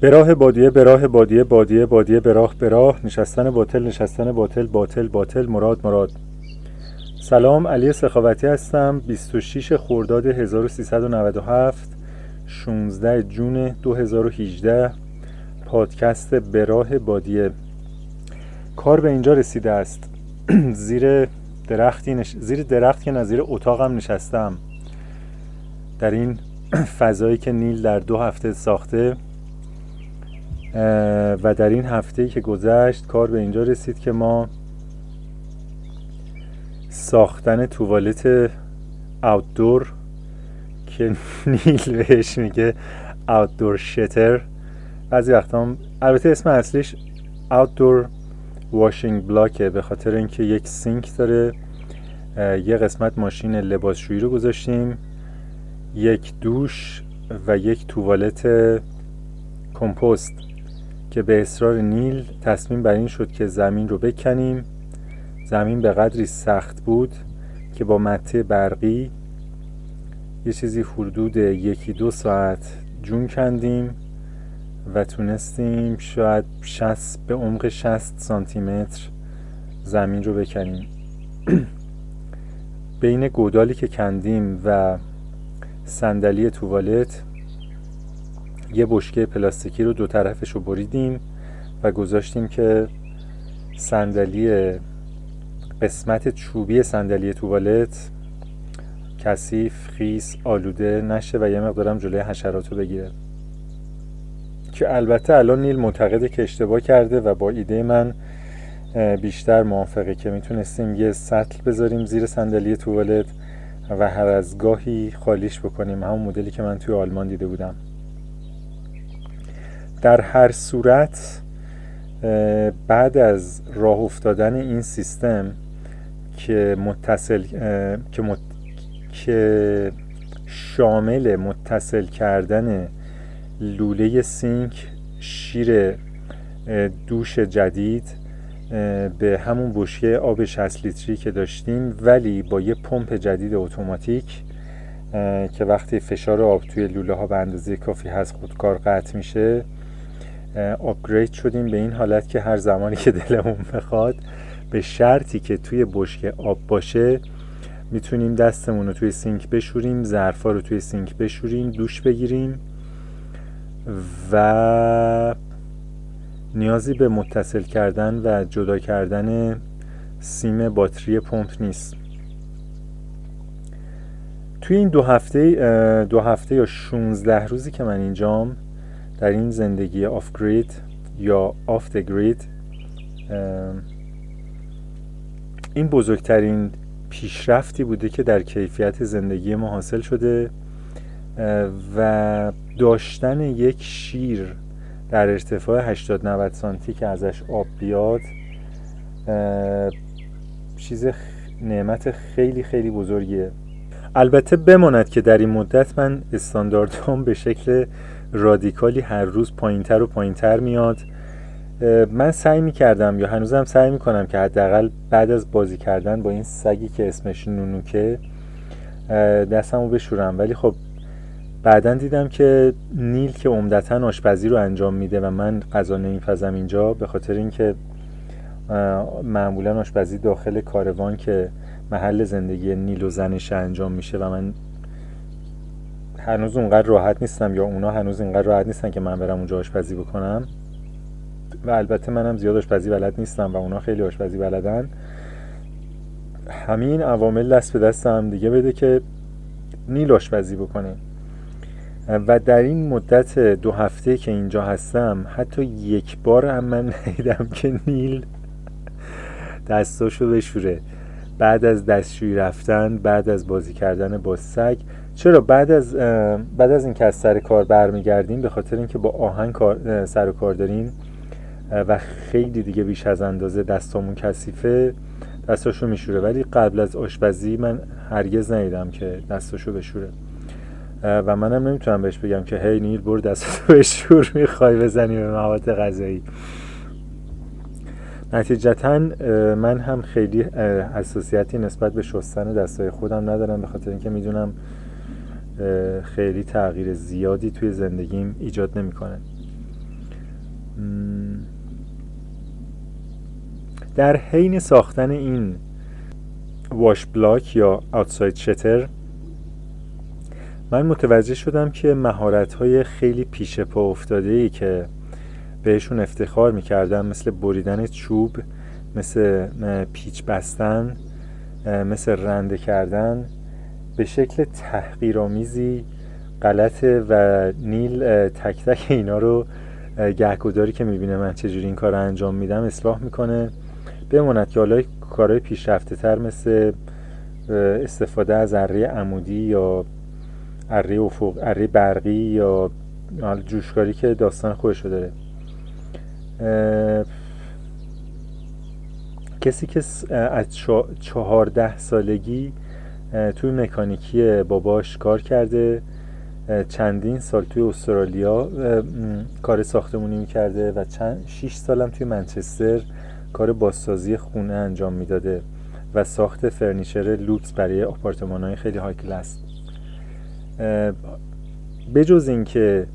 به راه بادیه به راه بادیه بادیه بادیه به راه به راه نشستن باطل نشستن باطل باطل باطل مراد مراد. سلام علی سخاوتی هستم. 26 خرداد 1397 16 جون 2018 پادکست به راه بادیه. کار به اینجا رسیده است. زیر درختی نش... زیر درخت که نظیر اتاقم نشستم. در این فضایی که نیل در دو هفته ساخته و در این هفته که گذشت کار به اینجا رسید که ما ساختن توالت اوتدور که نیل بهش میگه اوتدور شتر بعضی وقتا البته اسم اصلیش اوتدور واشینگ بلاکه به خاطر اینکه یک سینک داره. یه قسمت ماشین لباسشویی رو گذاشتیم. یک دوش و یک توالت کمپوست. که به اصرار نیل تصمیم بر این شد که زمین رو بکنیم. زمین به قدری سخت بود که با مته برقی یه چیزی حدود یکی دو ساعت جون کندیم و تونستیم شاید 60 به عمق 60 سانتی متر زمین رو بکنیم. بین گودالی که کندیم و صندلی توالت یه بشکه پلاستیکی رو دو طرفش رو بریدیم و گذاشتیم که صندلی قسمت چوبی صندلی توالت کثیف خیس آلوده نشه و یه مقدارم جلوی حشرات رو بگیره. که البته الان نیل معتقده که اشتباه کرده و با ایده من بیشتر موافقه که می‌تونستیم یه سطل بذاریم زیر صندلی توالت و هر از گاهی خالیش بکنیم. همون مدلی که من توی آلمان دیده بودم. در هر صورت بعد از راه افتادن این سیستم که متصل که, مت... که شامل متصل کردن لوله سینک شیر دوش جدید به همون بشکه آب 60 لیتری که داشتیم ولی با یه پمپ جدید اتوماتیک که وقتی فشار آب توی لوله ها به اندازه کافی هست خودکار قطع میشه. upgrade شدیم به این حالت که هر زمانی که دلمون بخواد به شرطی که توی بشکه آب باشه می‌تونیم دستمون رو توی سینک بشوریم ظرفا رو توی سینک بشوریم دوش بگیریم و نیازی به متصل کردن و جدا کردن سیم باتری پمپ نیست. توی این دو هفته دو هفته یا 16 روزی که من اینجام در این زندگی off-grid یا off-grid این بزرگترین پیشرفتی بوده که در کیفیت زندگی ما حاصل شده و داشتن یک شیر در ارتفاع 80 90 سانتی که ازش آب بیاد چیز نعمت خیلی خیلی بزرگیه. البته بماند که در این مدت من استانداردام به شکل رادیکالی هر روز پایینتر و پایینتر میاد. من سعی می‌کردم یا هنوزم سعی می‌کنم که حداقل بعد از بازی کردن با این سگی که اسمش نونوکه دستمو بشورم. ولی خب بعدا دیدم که نیل که عمدتا آشپزی رو انجام میده و من غذا نمیپزم اینجا به خاطر اینکه معمولا آشپزی داخل کاروان که محل زندگی نیل و زنش انجام میشه و من هنوز اونقدر راحت نیستم یا اونا هنوز اینقدر راحت نیستن که من برم اونجا آشپزی بکنم؟ و البته منم زیاد آشپزی بلد نیستم و اونا خیلی آشپزی بلدن. همین عوامل دست به دست هم دیگه بده که نیل آشپزی بکنه. و در این مدت دو هفته که اینجا هستم حتی یک بار هم من ندیدم که نیل دستاشو بشوره. بعد از دستشویی رفتن بعد از بازی کردن با سگ چرا بعد از بعد از اینکه از سر کار برمیگردیم به خاطر اینکه با آهن کار سر و کار داریم و خیلی دیگه بیش از اندازه دستامون کثیفه دستاشو میشوره. ولی قبل از آشپزی من هرگز ندیدم که دستاشو بشوره. و منم نمی‌تونم بهش بگم که هی نیل برو دستاشو بشور می‌خوای بزنی به مواد غذایی. نتیجتا من هم خیلی حساسیتی نسبت به شستن دستای خودم ندارم به خاطر اینکه می‌دونم خیلی تغییر زیادی توی زندگیم ایجاد نمی‌کنه. در حین ساختن این واش بلاک یا آوتساید شتر من متوجه شدم که مهارت های خیلی پیش پا افتاده ای که بهشون افتخار می‌کردم مثل بریدن چوب مثل پیچ بستن مثل رنده کردن به شکل تحقیرآمیزی غلطه و نیل تک تک اینا رو گهگداری که می‌بینه من چجوری این کار رو انجام میدم اصلاح می‌کنه. بماند که حالا کارهای پیشرفته تر مثل استفاده از اره عمودی یا اره افق اره برقی یا جوشکاری که داستان خودش داره. کسی که از چهارده سالگی توی مکانیکی باباش کار کرده. چندین سال توی استرالیا کار ساختمونی می‌کرده و چند شیش سالم توی منچستر کار بازسازی خونه انجام می‌داده و ساخت furniture لوکس برای آپارتمان های خیلی high class. بجز اینکه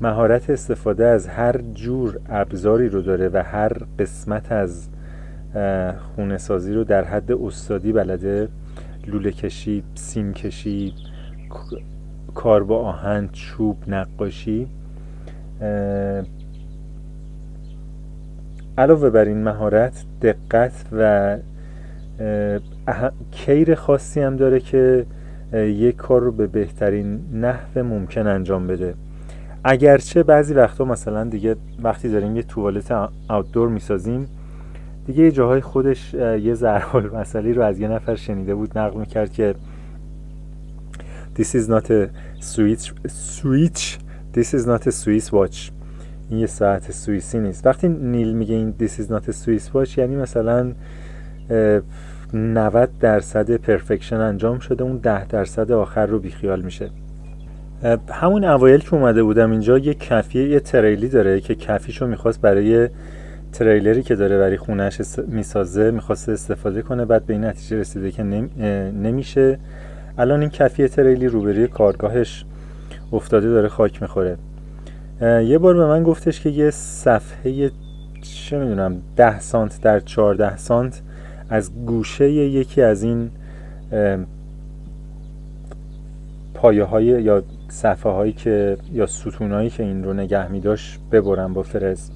مهارت استفاده از هر جور ابزاری رو داره و هر قسمت از خونه سازی رو در حد استادی بلده لوله کشی، سیم کشی کار با آهن، چوب، نقاشی. علاوه بر این مهارت دقت و کیر خاصی هم داره که یک کار رو به بهترین نحو ممکن انجام بده. اگرچه بعضی وقتا مثلا دیگه وقتی داریم یه توالت آوتدور می‌سازیم دیگه یه جاهای خودش یه ضرب مسئله رو از یه نفر شنیده بود نقل می‌کرد که This is not a switch switch. This is not a Swiss watch. این یه ساعت سوئیسی نیست. وقتی نیل میگه این This is not a Swiss watch یعنی مثلا 90 درصد پرفکشن انجام شده اون 10 درصد آخر رو بیخیال میشه. همون اوایل که اومده بودم اینجا یه کفیه یه تریلی داره که کفیشو می‌خواست برای تریلری که داره برای خونهش می‌سازه می‌خواست استفاده کنه بعد به این نتیجه رسیده که نمیشه. الان این کفیه تریلی روبروی کارگاهش افتاده داره خاک می‌خوره. یه بار به من گفتش که یه صفحه چه می‌دونم ده سانت در چهارده سانت از گوشه یکی از این پایه های یا صفحه هایی که یا ستون هایی که این رو نگه می داشت ببرم با فرز.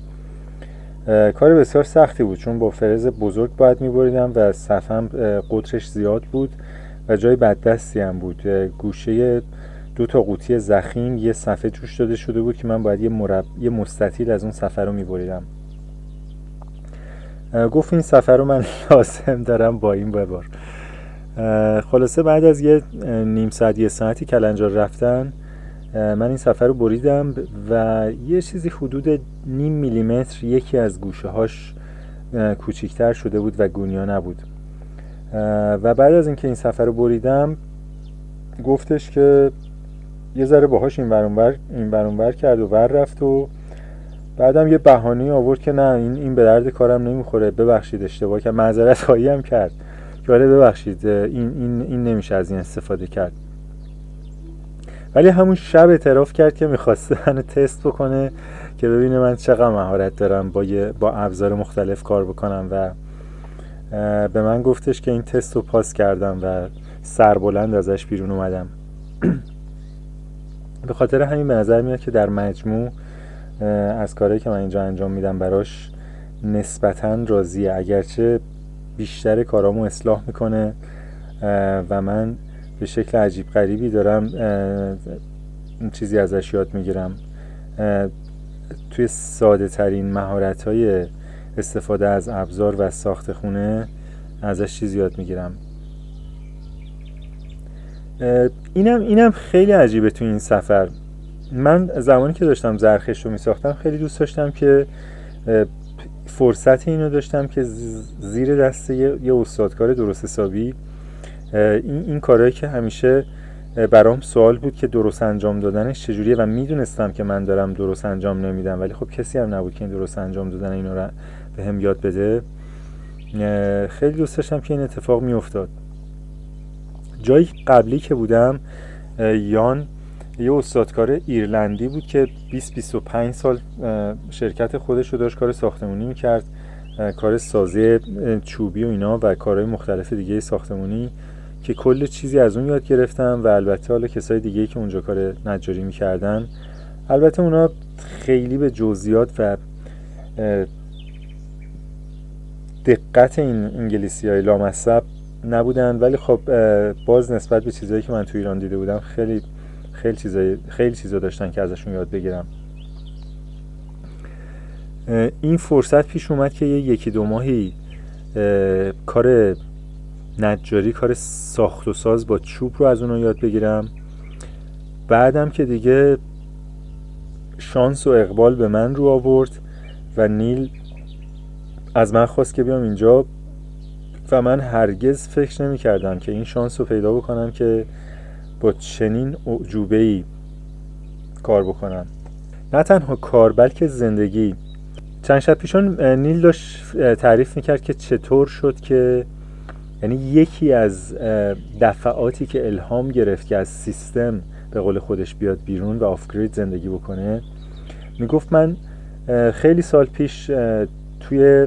کار بسیار سختی بود چون با فرز بزرگ باید می بریدم و صفحه قطرش زیاد بود و جای بددستی هم بود. گوشه دو تا قوطی زخیم یه صفحه جوش داده شده بود که من باید یه, مرب... یه مستطیل از اون صفحه رو می بریدم گفت این سفر رو من لازم دارم با این ببار. خلاصه بعد از یه نیم ساعت یه ساعتی کلنجار رفتن من این سفر رو بریدم و یه چیزی حدود نیم میلیمتر یکی از گوشه هاش کوچیکتر شده بود و گونیا نبود. و بعد از اینکه این سفر رو بریدم گفتش که یه ذره باهاش این ورانور این ورانور کرد و ور رفت و بعدم یه بهانه آورد که نه این این به درد کارم نمی‌خوره ببخشید اشتباه کرد معذرت خواهی هم کرد. که آره ببخشید این این این نمیشه از این استفاده کرد. ولی همون شب اعتراف کرد که می‌خواسته منو تست بکنه که ببینه من چقدر مهارت دارم با با ابزار مختلف کار بکنم و به من گفتش که این تست رو پاس کردم و سربلند ازش بیرون اومدم. به خاطر همین به نظر میاد که در مجموع از کارهایی که من اینجا انجام میدم براش نسبتا راضیه. اگرچه بیشتر کارامو اصلاح می‌کنه و من به شکل عجیب غریبی دارم چیزی ازش یاد می‌گیرم. توی ساده ترین مهارت های استفاده از ابزار و ساخت خونه ازش چیزی یاد می‌گیرم. اینم اینم خیلی عجیبه تو این سفر. من زمانی که داشتم زرخش رو میساختم خیلی دوست داشتم که فرصت اینو داشتم که زیر دست یه استادکار درست حسابی این, این کارهایی که همیشه برام سوال بود که درست انجام دادنش چجوریه و می‌دونستم که من دارم درست انجام نمیدم ولی خب کسی هم نبود که این درست انجام دادن اینو رو به هم یاد بده. خیلی دوست داشتم که این اتفاق میافتاد. جایی قبلی که بودم یان یه استادکار ایرلندی بود که 20 25 سال شرکت خودش رو داشت کار ساختمونی می‌کرد کار سازی چوبی و اینا و کارهای مختلف دیگه ساختمونی. که کل چیزی از اون یاد گرفتم و البته حالا کسای دیگه که اونجا کار نجاری می‌کردن البته اونا خیلی به جزئیات و دقت این انگلیسی های لامصب نبودن. ولی خب باز نسبت به چیزهایی که من تو ایران دیده بودم خیلی خیلی چیزای خیلی چیزا داشتن که ازشون یاد بگیرم. این فرصت پیش اومد که یکی دو ماهی کار نجاری کار ساخت و ساز با چوب رو از اونو یاد بگیرم. بعدم که دیگه شانس و اقبال به من رو آورد و نیل از من خواست که بیام اینجا و من هرگز فکر نمی کردم که این شانس رو پیدا بکنم که با چنین اعجوبه کار بکنم. نه تنها کار بلکه زندگی. چند شب پیشون نیل داشت تعریف می‌کرد که چطور شد که یعنی یکی از دفعاتی که الهام گرفت که از سیستم به قول خودش بیاد بیرون و آفگرید زندگی بکنه می‌گفت من خیلی سال پیش توی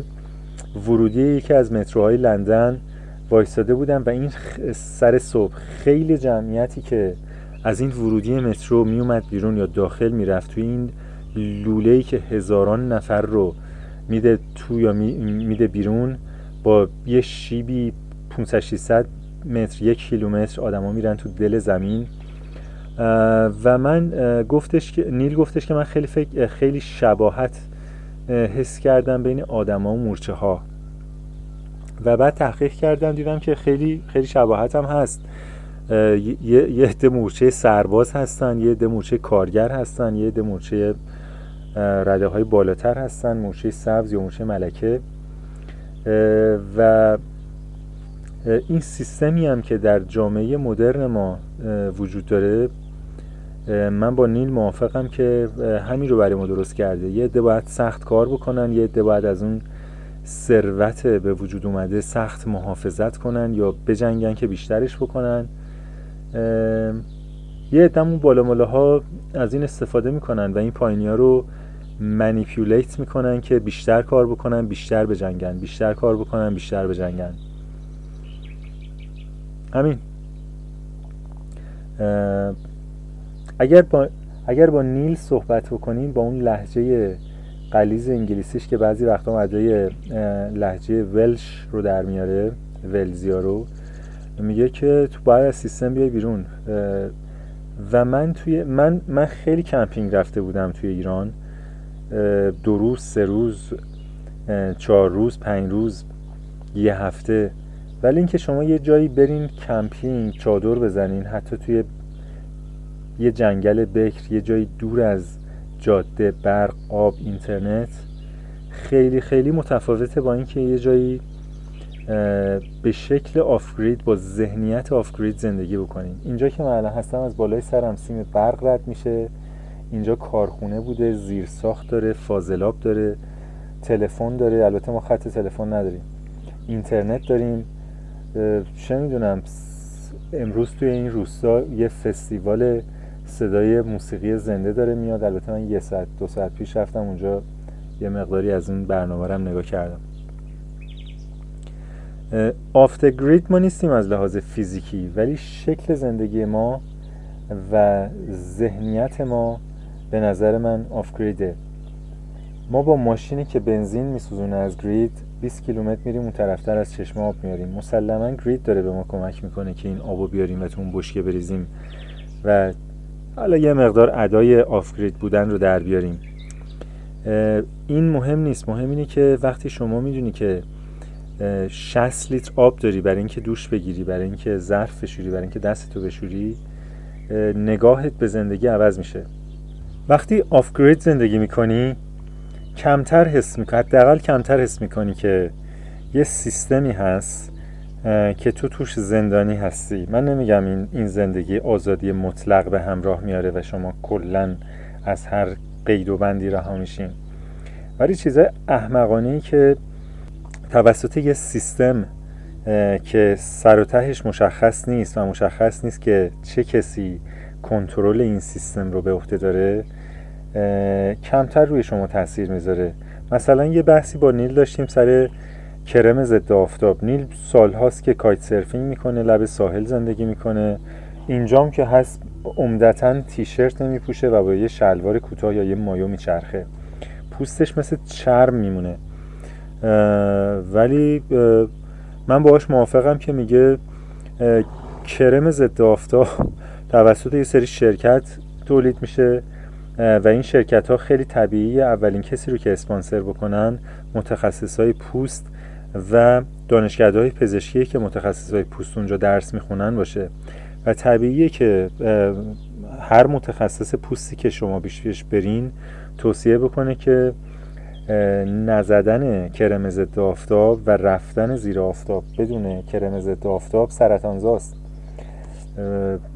ورودی یکی از متروهای لندن وایستاده بودم و این سر صبح خیلی جمعیتی که از این ورودی مترو میومد بیرون یا داخل می‌رفت توی این لوله که هزاران نفر رو میده تو یا میده بیرون با یه شیبی 500 600 متر یک کیلومتر آدما میرن تو دل زمین. و من گفتش که نیل گفتش که من خیلی فکر خیلی شباهت حس کردم بین آدما و مورچه ها و بعد تحقیق کردم دیدم که خیلی خیلی شباهت هم هست یه عده مورچه سرباز هستن یه عده مورچه کارگر هستن یه عده مورچه رده های بالاتر هستن مورچه سبز یا مورچه ملکه. و این سیستمی هم که در جامعه مدرن ما وجود داره من با نیل موافقم که همین رو برای ما درست کرده. یه عده باید سخت کار بکنن یه عده باید از اون ثروت به وجود اومده سخت محافظت کنن یا بجنگن که بیشترش بکنن. یه عدهمون بالا ها از این استفاده می‌کنن و این پایینی ها رو منیپیولیت می‌کنن که بیشتر کار بکنن بیشتر بجنگن بیشتر کار بکنن بیشتر بجنگن. همین اگر با اگر با نیل صحبت بکنیم با اون لحجه غلیظ انگلیسیش که بعضی وقتا ادای لهجه ولش رو در میاره ولزیا رو میگه که تو باید از سیستم بیای بیرون. و من توی من من خیلی کمپینگ رفته بودم توی ایران. دو روز سه روز چهار روز پنج روز یه هفته ولی اینکه شما یه جایی برین کمپینگ چادر بزنین حتی توی یه جنگل بکر یه جایی دور از جاده برق آب اینترنت خیلی خیلی متفاوته با اینکه یه جایی به شکل آفگرید با ذهنیت آفگرید زندگی بکنین. اینجا که من الان هستم از بالای سرم سیم برق رد میشه. اینجا کارخونه بوده زیر ساخت داره فاضلاب داره تلفن داره. البته ما خط تلفن نداریم. اینترنت داریم. چه می‌دونم امروز توی این روستا یه فستیوال صدای موسیقی زنده داره میاد. البته من یه ساعت دو ساعت پیش رفتم اونجا یه مقداری از اون برنامه رو نگاه کردم. آفت گرید ما نیستیم از لحاظ فیزیکی ولی شکل زندگی ما و ذهنیت ما به نظر من آف گریده ما با ماشینی که بنزین میسوزونه از گرید 20 کیلومتر میریم اون طرفتر از چشمه آب میاریم مسلما گرید داره به ما کمک می‌کنه که این آبو بیاریم و تو اون بشکه بریزیم و حالا یه مقدار ادای آفگرید بودن رو در بیاریم. این مهم نیست. مهم اینه که وقتی شما می‌دونی که 60 لیتر آب داری برای اینکه دوش بگیری برای اینکه ظرف بشوری برای اینکه دستتو بشوری نگاهت به زندگی عوض میشه. وقتی آفگرید زندگی می‌کنی کمتر حس می‌کنی حداقل کمتر حس می‌کنی که یه سیستمی هست که تو توش زندانی هستی. من نمیگم این, این زندگی آزادی مطلق به همراه میاره و شما کلا از هر قید و بندی رها میشین. ولی چیزای احمقانه که توسط یه سیستم که سر و تهش مشخص نیست و مشخص نیست که چه کسی کنترل این سیستم رو به عهده داره کمتر روی شما تاثیر می‌ذاره. مثلا یه بحثی با نیل داشتیم سر کرم ضد آفتاب. نیل سالهاست که کایت سرفینگ می‌کنه لب ساحل زندگی می‌کنه. اینجام که هست عمدتا تیشرت نمیپوشه و با یه شلوار کوتاه یا یه مایو میچرخه. پوستش مثل چرم میمونه. ولی من باهاش موافقم که میگه کرم ضد آفتاب توسط یه سری شرکت تولید میشه. و این شرکت ها خیلی طبیعی اولین کسی رو که اسپانسر بکنن متخصص های پوست و دانشگاه های پزشکی که متخصص های پوست اونجا درس می‌خونن باشه. و طبیعیه که هر متخصص پوستی که شما بیش برین توصیه بکنه که نزدن کرم ضد آفتاب و رفتن زیر آفتاب. بدون کرم ضد آفتاب سرطانزاست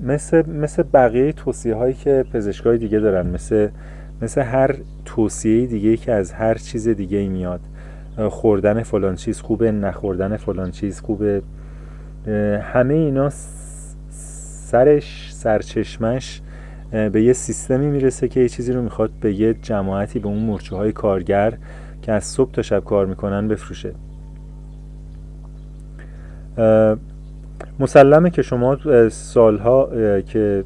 مثل, مثل بقیه توصیه هایی که پزشکای دیگه دارن. مثل, مثل هر توصیه دیگه که از هر چیز دیگه ای میاد. خوردن فلان چیز خوبه نخوردن فلان چیز خوبه. همه اینا سرش سرچشمش به یه سیستمی می‌رسه که یه چیزی رو می‌خواد به یه جماعتی به اون مرچه های کارگر که از صبح تا شب کار می‌کنن بفروشه. مسلمه که شما سالها که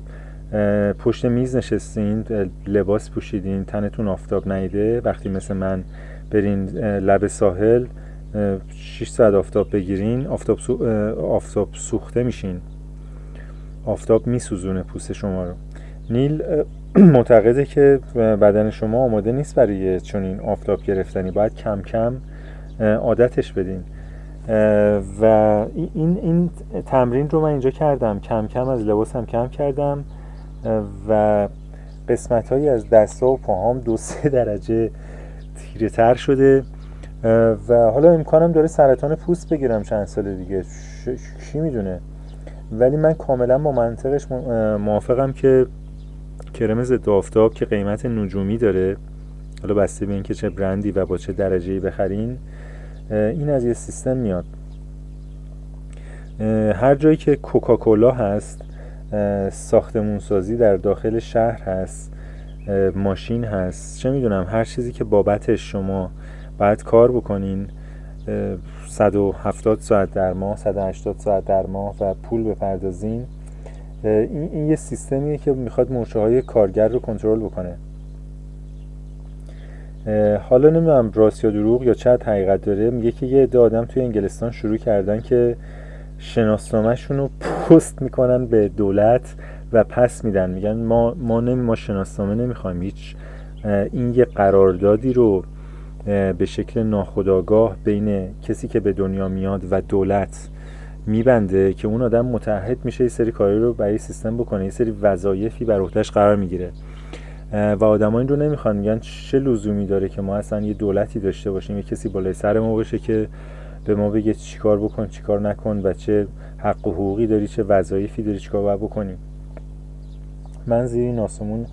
پشت میز نشستین لباس پوشیدین تنتون آفتاب نیده وقتی مثل من برین لب ساحل 6 ساعت آفتاب بگیرین آفتاب, آفتاب سوخته میشین. آفتاب میسوزونه پوست شما رو. نیل معتقده که بدن شما آماده نیست برای چون این آفتاب گرفتنی. باید کم کم عادتش بدین. و این, این تمرین رو من اینجا کردم. کم کم از لباسم کم کردم. و قسمت هایی از دست و پاهام دو سه درجه تیره تر شده. و حالا امکانم داره سرطان پوست بگیرم چند سال دیگه. کی می‌دونه؟ ولی من کاملا با منطقش موافقم که کرم ضد آفتاب که قیمت نجومی داره. حالا بسته به اینکه چه برندی و با چه درجه بخرین. این از یه سیستم میاد. هر جایی که کوکاکولا هست ساختمون سازی در داخل شهر هست ماشین هست چه می‌دونم هر چیزی که بابتش شما باید کار بکنین 170 ساعت در ماه 180 ساعت در ماه و پول بپردازین این, این یه سیستمیه که می‌خواد مرشه های کارگر رو کنترل بکنه. حالا نمی‌دونم راست یا دروغ یا چه حقیقت داره. میگه که یه عده آدم توی انگلستان شروع کردن که شناسنامهشون رو پست می‌کنن به دولت و پس میدن. میگن ما ما نمی ما شناسنامه نمی‌خوایم هیچ این یه قراردادی رو به شکل ناخودآگاه بین کسی که به دنیا میاد و دولت میبنده که اون آدم متحد میشه یه سری کاری رو برای سیستم بکنه یه سری وظایفی بر عهدهش قرار می‌گیره. و آدما این رو نمی‌خوان میگن چه لزومی داره که ما اصلا یه دولتی داشته باشیم یه کسی بالای سر ما باشه که به ما بگه چیکار بکن چیکار نکن و چه حق و حقوقی داری چه وظایفی داری چیکار باید بکنیم. من زیر این آسمون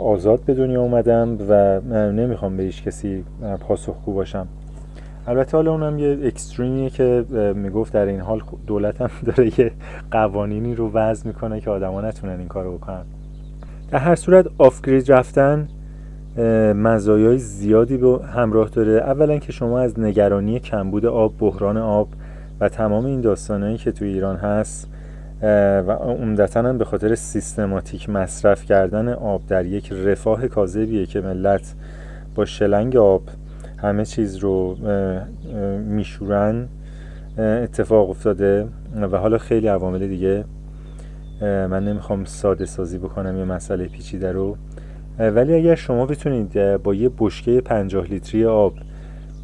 آزاد به دنیا اومدم و نمی‌خوام به هیچ کسی پاسخگو باشم. البته حالا اونم یه اکستریمیه که می‌گفت در این حال دولت هم داره یه قوانینی رو وضع می‌کنه که آدما نتونن این کارو بکنن. در هر صورت آفگرید رفتن مزایای زیادی به همراه داره. اولا که شما از نگرانی کمبود آب بحران آب و تمام این داستانهایی که توی ایران هست و عمدتا هم به خاطر سیستماتیک مصرف کردن آب در یک رفاه کاذبیه که ملت با شلنگ آب همه چیز رو میشورن اتفاق افتاده. و حالا خیلی عوامل دیگه من نمی‌خوام ساده سازی بکنم یه مسئله پیچیده رو. ولی اگر شما بتونید با یه بشکه 50 لیتری آب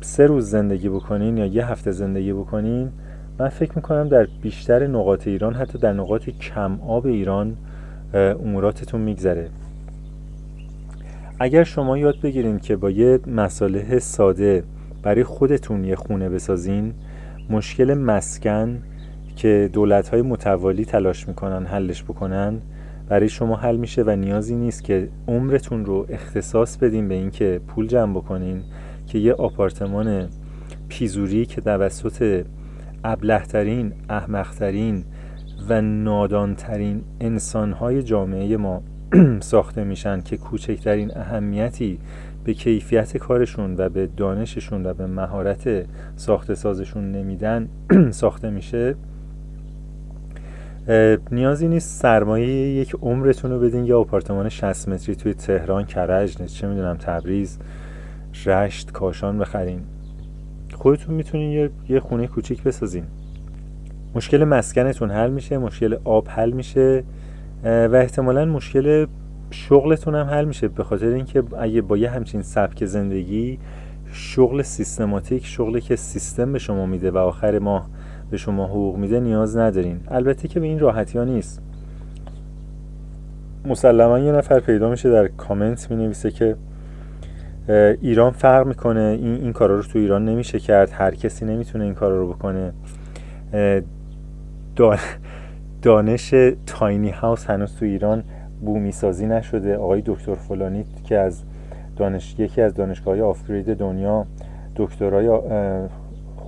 سه روز زندگی بکنین یا یه هفته زندگی بکنین من فکر می‌کنم در بیشتر نقاط ایران حتی در نقاط کم آب ایران اموراتتون میگذره. اگر شما یاد بگیرین که با یه مساله ساده برای خودتون یه خونه بسازین مشکل مسکن که دولت های متوالی تلاش می‌کنن حلش بکنن برای شما حل میشه و نیازی نیست که عمرتون رو اختصاص بدین به اینکه پول جمع بکنین که یه آپارتمان پیزوری که توسط ابلهترین احمقترین و نادانترین انسانهای جامعه ما ساخته میشن که کوچکترین اهمیتی به کیفیت کارشون و به دانششون و به مهارت ساخته سازشون نمیدن ساخته میشه. نیازی نیست سرمایه یک عمرتون رو بدین. یا آپارتمان 60 متری توی تهران کرج چه می‌دونم تبریز رشت کاشان بخرین. خودتون می‌تونین یه خونه کوچیک بسازین. مشکل مسکنتون حل میشه مشکل آب حل میشه و احتمالا مشکل شغلتون هم حل میشه. به خاطر اینکه اگه با یه همچین سبک زندگی شغل سیستماتیک شغلی که سیستم به شما میده و آخر ماه به شما حقوق میده نیاز ندارین. البته که به این راحتی ها نیست. مسلما یه نفر پیدا میشه در کامنت می نویسه که ایران فرق می‌کنه. این, این کارا رو تو ایران نمیشه کرد. هر کسی نمی‌تونه این کارا رو بکنه. دانش تاینی هاوس هنوز تو ایران بومی سازی نشده. آقای دکتر فلانی که از دانش یکی از دانشگاه آفگرید دنیا دکترای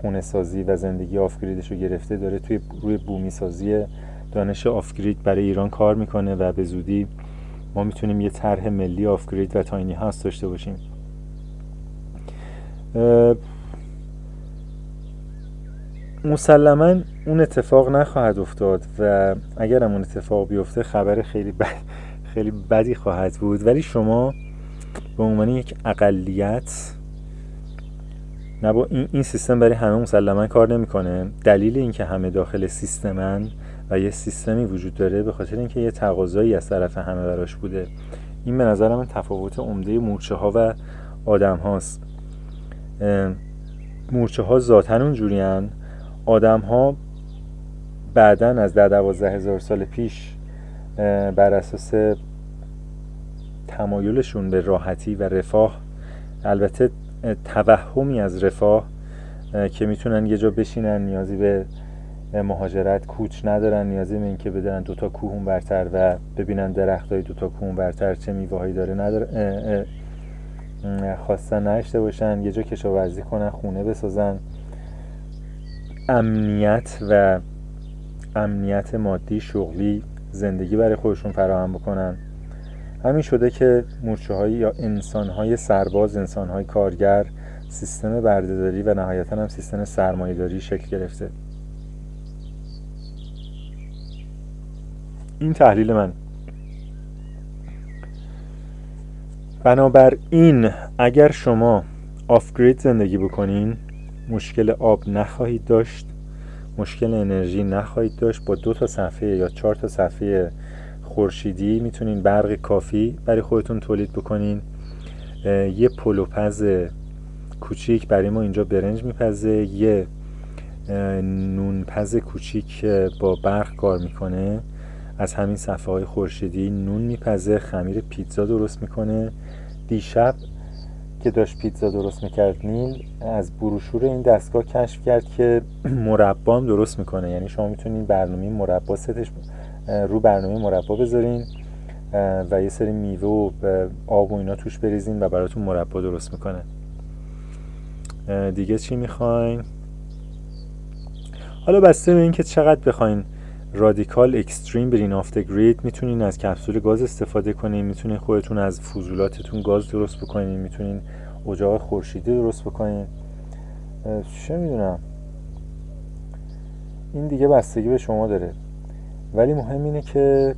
خونه سازی و زندگی آفگریدش رو گرفته داره توی روی بومی سازی دانش آفگرید برای ایران کار می‌کنه و به زودی ما می‌تونیم یه طرح ملی آفگرید و تاینی هاوس داشته باشیم. مسلما اون اتفاق نخواهد افتاد و اگر اون اتفاق بیفته خبر خیلی بد خیلی بدی خواهد بود. ولی شما به عنوان یک اقلیت نه با این, این سیستم برای همه مسلما کار نمی‌کنه. دلیل اینکه همه داخل سیستمن و یه سیستمی وجود داره به خاطر اینکه یه تقاضایی از طرف همه براش بوده. این به نظر من تفاوت عمده مورچه ها و آدم هاست مورچه ها ذاتن اونجوری آدم ها بعدا از ده دوازده هزار سال پیش بر اساس تمایلشون به راحتی و رفاه البته توهمی از رفاه که می‌تونن یه جا بشینن نیازی به مهاجرت کوچ ندارن نیازی به اینکه بدن دوتا کوهون برتر و ببینن درخت های دوتا کوهون برتر چه میوه داره. نداره خواستن نشته باشن یه جا کشاورزی کنن خونه بسازن. امنیت و امنیت مادی شغلی زندگی برای خودشون فراهم بکنن. همین شده که مورچه های یا انسان های سرباز انسان های کارگر سیستم بردهداری و نهایتا هم سیستم سرمایه داری شکل گرفته. این تحلیل من. بنابراین اگر شما آفگرید زندگی بکنین مشکل آب نخواهید داشت مشکل انرژی نخواهید داشت با دو تا صفحه یا چهار تا صفحه خورشیدی می‌تونین برق کافی برای خودتون تولید بکنین. یه پلوپز کوچیک برای ما اینجا برنج میپزه. یه نونپز کوچیک با برق کار می‌کنه. از همین صفحه های خورشیدی نون میپزه خمیر پیتزا درست می‌کنه. دیشب که داشت پیتزا درست می‌کرد نیل از بروشور این دستگاه کشف کرد که مربام درست می‌کنه. یعنی شما می‌تونید برنامه مربا ستش رو برنامه مربا بذارین و یه سری میوه و آب و اینا توش بریزین و براتون مربا درست می‌کنه. دیگه چی می‌خواین؟ حالا بسته به اینکه چقدر بخواین رادیکال extreme برین off-grid می‌تونین از کپسول گاز استفاده کنین می‌تونین خودتون از فضولاتتون گاز درست بکنین می‌تونین اجاق خورشیدی درست بکنین. چه می‌دونم؟ این دیگه بستگی به شما داره. ولی مهم اینه که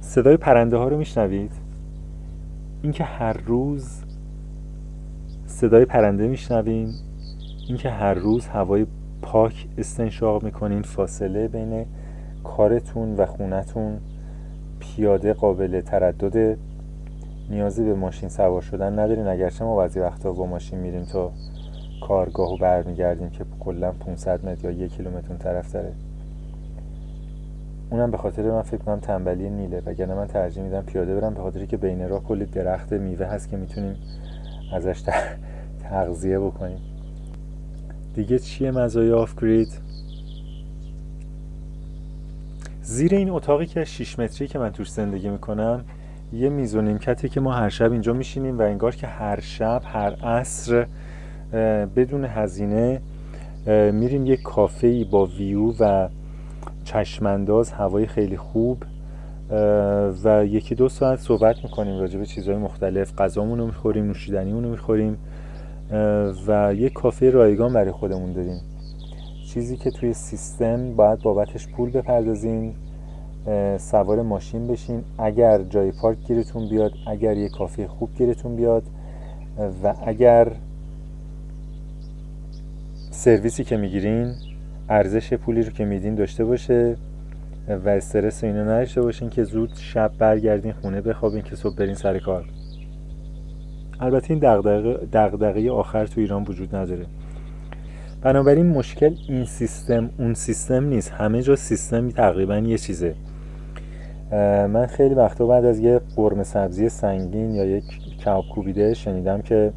صدای پرنده ها رو میشنوید. اینکه هر روز صدای پرنده میشنویم. اینکه هر روز هوای پاک استنشاق می‌کنین. فاصله بین کارتون و خونتون پیاده قابل تردد نیازی به ماشین سوار شدن ندارین. اگرچه ما بعضی وقتا با ماشین میریم تا کارگاه و برمیگردیم که کلا 500 متر یا یک کیلومتر طرف داره. اونم به خاطر من فکر کنم تنبلی نیله وگرنه من ترجیح میدم پیاده برم به خاطری که بین راه کلی درخت میوه هست که می‌تونیم ازش تغذیه بکنیم. دیگه چیه مزایای آف گرید زیر این اتاقی که 6 متری که من توش زندگی می‌کنم یه میز و نیمکتی که ما هر شب اینجا میشینیم و انگار که هر شب هر عصر بدون هزینه میریم یک کافه با ویو و چشمانداز هوای خیلی خوب و یکی دو ساعت صحبت می‌کنیم راجع به چیزهای مختلف. غذامون رو می‌خوریم نوشیدنیمون رو می‌خوریم و یک کافه رایگان برای خودمون داریم. چیزی که توی سیستم باید بابتش پول بپردازین سوار ماشین بشین. اگر جای پارک گیرتون بیاد اگر یه کافه خوب گیرتون بیاد و اگر سرویسی که می‌گیرین ارزش پولی رو که میدین داشته باشه و استرس اینو نداشته باشین که زود شب برگردین خونه بخوابین که صبح برین سر کار. البته این دغدغه آخر تو ایران وجود نداره. بنابراین مشکل این سیستم اون سیستم نیست. همه جا سیستم تقریبا یه چیزه. من خیلی وقتا بعد از یه قرمه سبزی سنگین یا یک کباب کوبیده شنیدم که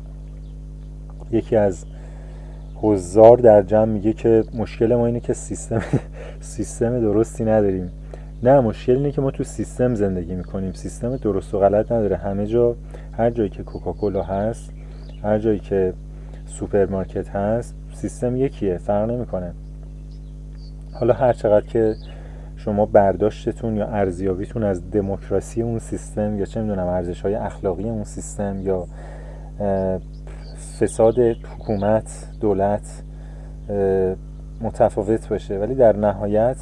یکی از حضار در جمع میگه که مشکل ما اینه که سیستم سیستم درستی نداریم. نه مشکل اینه که ما تو سیستم زندگی می‌کنیم. سیستم درست و غلط نداره. همه جا هر جایی که کوکاکولا هست هر جایی که سوپرمارکت هست سیستم یکیه فرق نمی‌کنه. حالا هر چقدر که شما برداشتتون یا ارزیابیتون از دموکراسی اون سیستم یا چه می‌دونم ارزش های اخلاقی اون سیستم یا فساد حکومت دولت متفاوت باشه. ولی در نهایت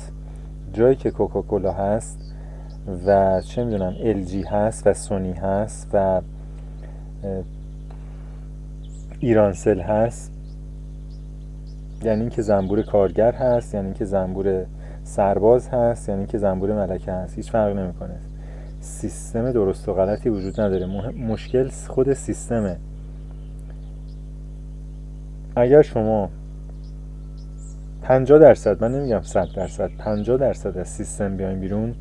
جایی که کوکاکولا هست و چه می‌دونم LG هست و سونی هست و ایرانسل هست یعنی اینکه زنبور کارگر هست یعنی اینکه زنبور سرباز هست یعنی اینکه زنبور ملکه هست. هیچ فرق نمی‌کنه. سیستم درست و غلطی وجود نداره. مشکل خود سیستمه. اگر شما 50 درصد من نمیگم 100 درصد 50 درصد از سیستم بیاین بیرون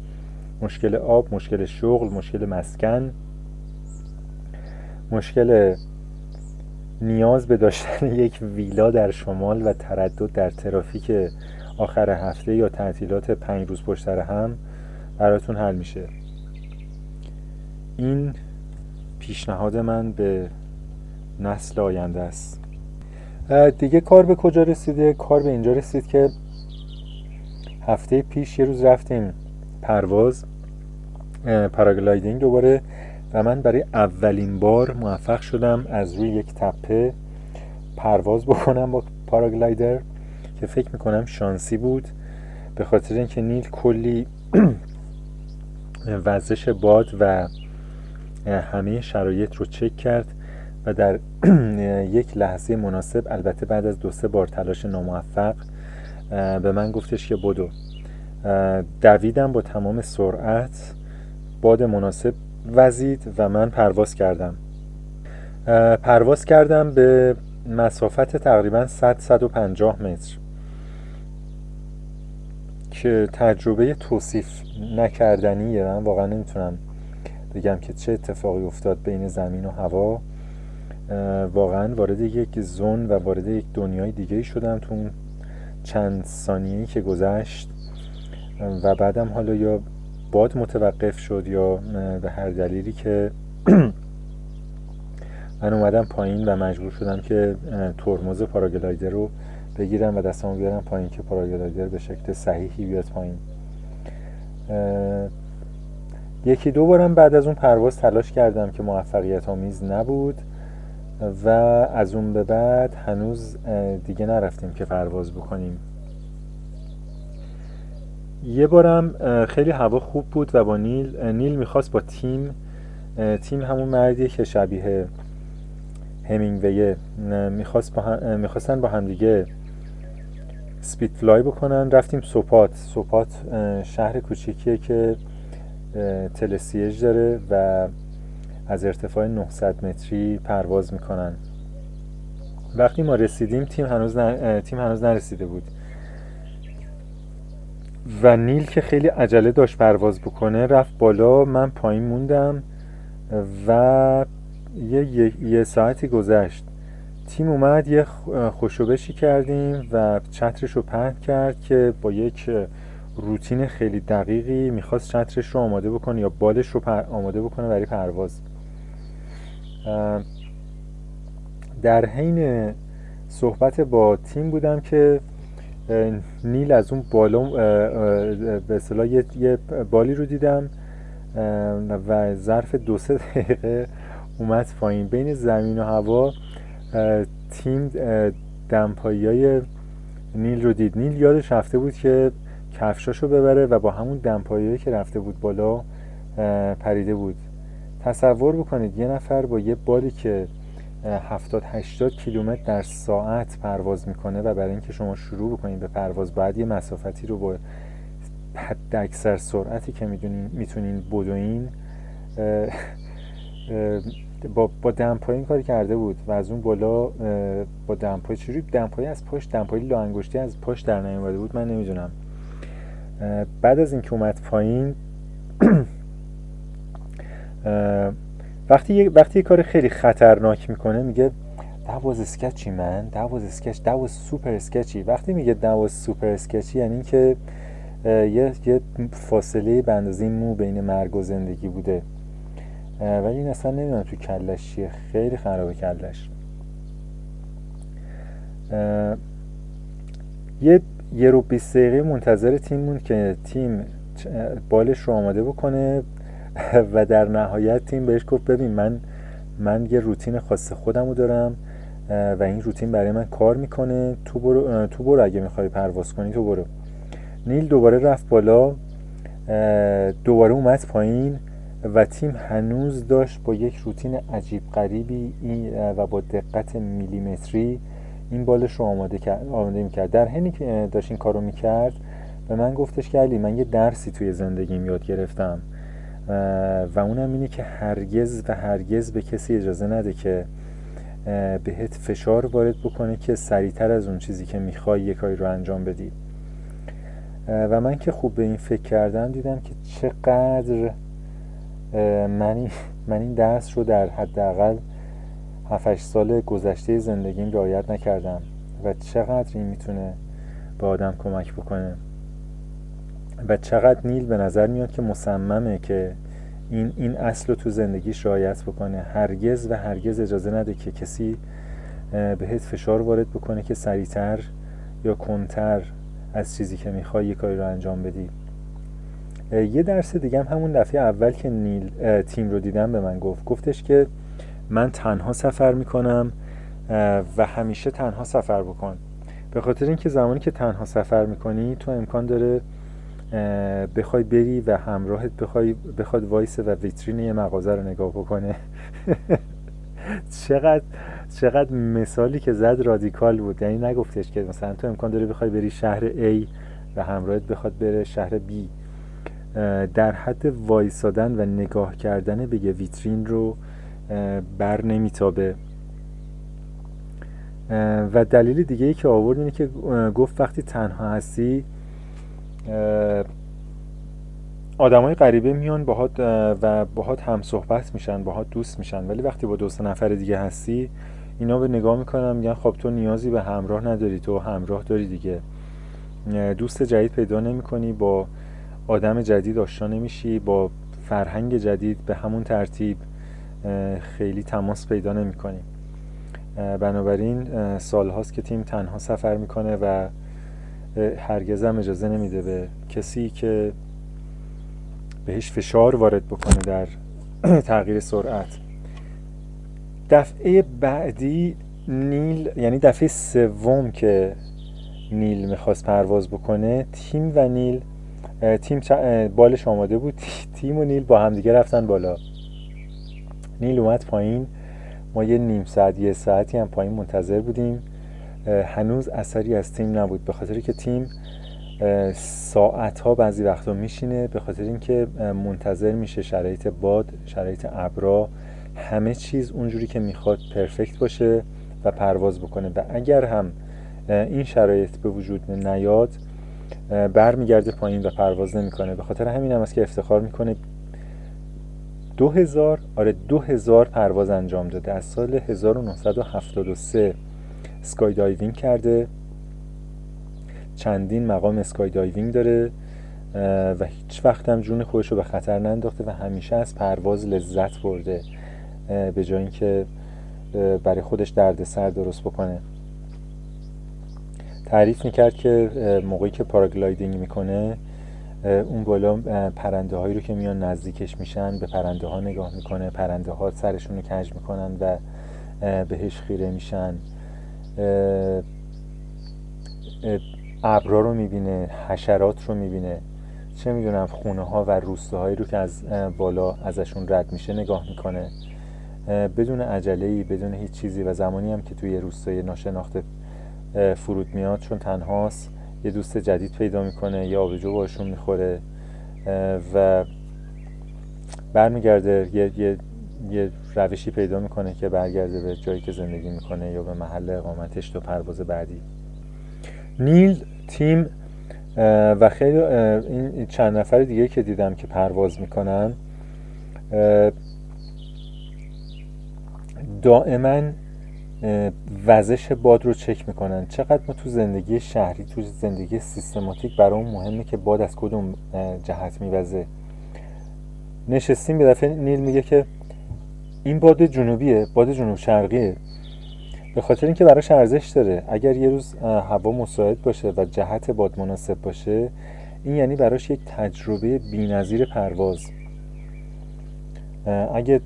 مشکل آب مشکل شغل مشکل مسکن مشکل نیاز به داشتن یک ویلا در شمال و تردد در ترافیک آخر هفته یا تعطیلات پنج روز پشت هم براتون حل میشه. این پیشنهاد من به نسل آینده است. دیگه کار به کجا رسیده؟ کار به اینجا رسید که هفته پیش یه روز رفتیم پرواز پاراگلایدینگ دوباره و من برای اولین بار موفق شدم از روی یک تپه پرواز بکنم با پاراگلایدر که فکر می‌کنم شانسی بود. به خاطر اینکه نیل کلی وزش باد و همه شرایط رو چک کرد. و در یک لحظه مناسب البته بعد از دو سه بار تلاش ناموفق به من گفتش که بدو. دویدم با تمام سرعت باد مناسب وزید و من پرواز کردم. پرواز کردم به مسافت تقریبا 100 150 متر. که تجربه توصیف نکردنیه. من واقعا نمی‌تونم بگم که چه اتفاقی افتاد بین زمین و هوا. واقعا وارد یک زون و وارد یک دنیای دیگه شدم تو اون چند ثانیه‌ای که گذشت. و بعدم حالا یا باد متوقف شد یا به هر دلیلی که من اومدم پایین و مجبور شدم که ترمز پاراگلایدر رو بگیرم و دستمو بیارم پایین که پاراگلایدر به شکل صحیحی بیاد پایین. یکی دو بارم بعد از اون پرواز تلاش کردم که موفقیت آمیز نبود. و از اون به بعد هنوز دیگه نرفتیم که پرواز بکنیم. یه بارم خیلی هوا خوب بود و با نیل نیل می‌خواست با تیم تیم همون مردیه که شبیه همینگویه می‌خواست با هم می‌خواستن با همدیگه سپید فلای بکنن. رفتیم سوپات. سوپات شهر کوچیکیه که تلسیج داره و از ارتفاع 900 متری پرواز می‌کنن وقتی ما رسیدیم تیم هنوز, تیم هنوز نرسیده بود. و نیل که خیلی عجله داشت پرواز بکنه رفت بالا. من پایین موندم و یه, یه, ساعتی گذشت. تیم اومد یه خوشوبشی کردیم و چترش رو پهن کرد که با یک روتین خیلی دقیقی می‌خواست چترش رو آماده بکنه یا بالش رو آماده بکنه برای پرواز. در حین صحبت با تیم بودم که نیل از اون بالا به اصطلاح یه بالی رو دیدم و ظرف دو سه دقیقه اومد پایین. بین زمین و هوا تیم دمپایی های نیل رو دید. نیل یادش رفته بود که کفشاشو ببره و با همون دمپایی که رفته بود بالا پریده بود. تصور بکنید یه نفر با یه بالی که 70 80 کیلومتر در ساعت پرواز می‌کنه و برای اینکه شما شروع بکنید به پرواز باید یه مسافتی رو با حد اکثر سرعتی که می‌تونین بدوین با با دمپایی این کار کرده بود و از اون بالا با دمپایی چجوری؟ دمپایی از پشت دمپایی لا انگشتی از پشت در نیومده بود من نمی‌دونم. بعد از اینکه اومد پایین وقتی وقتی یه کار خیلی خطرناک می‌کنه میگه that was a sketch that was super sketchy. وقتی میگه was super sketchy یعنی که یه, یه فاصله به مو بین مرگ و زندگی بوده. ولی این اصلا نمی‌دونم تو کلش چیه. خیلی خرابه کلش. یه یه رو 20 دقیقه منتظر تیم موند که تیم بالش رو آماده بکنه. و در نهایت تیم بهش گفت ببین من من یه روتین خاص خودم رو دارم و این روتین برای من کار می‌کنه. تو برو, تو برو اگه می‌خوای پرواز کنی تو برو. نیل دوباره رفت بالا دوباره اومد پایین و تیم هنوز داشت با یک روتین عجیب غریبی و با دقت میلیمتری این بالش رو آماده, آماده می‌کرد. در حینی که داشت این کارو می‌کرد به من گفتش که علی من یه درسی توی زندگیم یاد گرفتم. و اونم اینه که هرگز و هرگز به کسی اجازه نده که بهت فشار وارد بکنه که سریعتر از اون چیزی که می‌خوای یه کاری رو انجام بدی. و من که خوب به این فکر کردم دیدم که چقدر من این درس رو در حداقل 7 سال گذشته زندگیم رعایت نکردم و چقدر این می‌تونه به آدم کمک بکنه. و چقدر نیل به نظر میاد که مصممه که این, این اصل رو تو زندگیش رعایت بکنه. هرگز و هرگز اجازه نده که کسی بهت فشار وارد بکنه که سریعتر یا کنتر از چیزی که می‌خوای یه کاری رو انجام بدی. یه درس دیگه هم همون دفعه اول که نیل تیم رو دیدم به من گفت. گفتش که من تنها سفر می‌کنم و همیشه تنها سفر بکن. به خاطر اینکه زمانی که تنها سفر می‌کنی تو امکان داره بخوای بری و همراهت بخوای بخواد وایسه و ویترین یه مغازه رو نگاه بکنه. چقدر چقدر مثالی که زد رادیکال بود. یعنی نگفتش که مثلا تو امکان داره بخوای بری شهر A و همراهت بخواد بره شهر B. در حد وایسادن و نگاه کردن به یه ویترین رو بر نمیتابه. و دلیل دیگه ای که آورد اینه که گفت وقتی تنها هستی آدمای غریبه میان باهات و باهات هم صحبت میشن باهات دوست میشن. ولی وقتی با دوست نفر دیگه هستی اینا به نگاه می‌کنن میگن خب تو نیازی به همراه نداری تو همراه داری دیگه. دوست جدید پیدا نمی‌کنی با آدم جدید آشنا نمیشی با فرهنگ جدید به همون ترتیب خیلی تماس پیدا نمی‌کنی. بنابراین سال هاست که تیم تنها سفر می‌کنه و هرگز هم اجازه نمیده به کسی که بهش فشار وارد بکنه در تغییر سرعت. دفعه بعدی نیل یعنی دفعه سوم که نیل می‌خواست پرواز بکنه تیم و نیل تیم بالش آماده بود. تیم و نیل با همدیگه رفتن بالا. نیل اومد پایین. ما یه نیم ساعت یه ساعتی هم پایین منتظر بودیم. هنوز اثری از تیم نبود. به خاطر که تیم ساعت ها بعضی وقتا میشینه به خاطر اینکه منتظر میشه شرایط باد شرایط ابرا همه چیز اونجوری که می‌خواد پرفکت باشه و پرواز بکنه. و اگر هم این شرایط به وجود نیاد برمیگرده پایین و پرواز نمی‌کنه. به خاطر همین هم است که افتخار می‌کنه دو هزار آره دو هزار پرواز انجام داده. از سال 1973 skydiving کرده. چندین مقام skydiving داره و هیچ وقت هم جون خودش رو به خطر ننداخته و همیشه از پرواز لذت برده به جای اینکه برای خودش دردسر درست بکنه. تعریف می‌کرد که موقعی که پاراگلایدینگ می‌کنه اون بالا پرنده هایی رو که میان نزدیکش میشن به پرنده ها نگاه می‌کنه پرنده ها سرشون رو کج می‌کنن و بهش خیره میشن. ابرا رو می‌بینه حشرات رو می‌بینه. چه می‌دونم خونه ها و روستاهایی رو که از بالا ازشون رد میشه نگاه می‌کنه. بدون عجله ای بدون هیچ چیزی و زمانی هم که توی روستای ناشناخته فرود میاد چون تنهاست یه دوست جدید پیدا می‌کنه یا آبجو باشون می‌خوره و برمیگرده یه, یه،, یه روشی پیدا می‌کنه که برگرده به جایی که زندگی می‌کنه یا به محل اقامتش تو پرواز بعدی. نیل تیم و خیلی این چند نفر دیگه که دیدم که پرواز می‌کنن دائما وزش باد رو چک می‌کنن. چقدر ما تو زندگی شهری تو زندگی سیستماتیک برای مهمه که باد از کدوم جهت میوزه. نشستیم به دفعه نیل میگه که این باد جنوبیه باد جنوب شرقیه. به خاطر اینکه براش ارزش داره. اگر یه روز هوا مساعد باشه و جهت باد مناسب باشه این یعنی براش یک تجربه بینظیر پرواز. اگه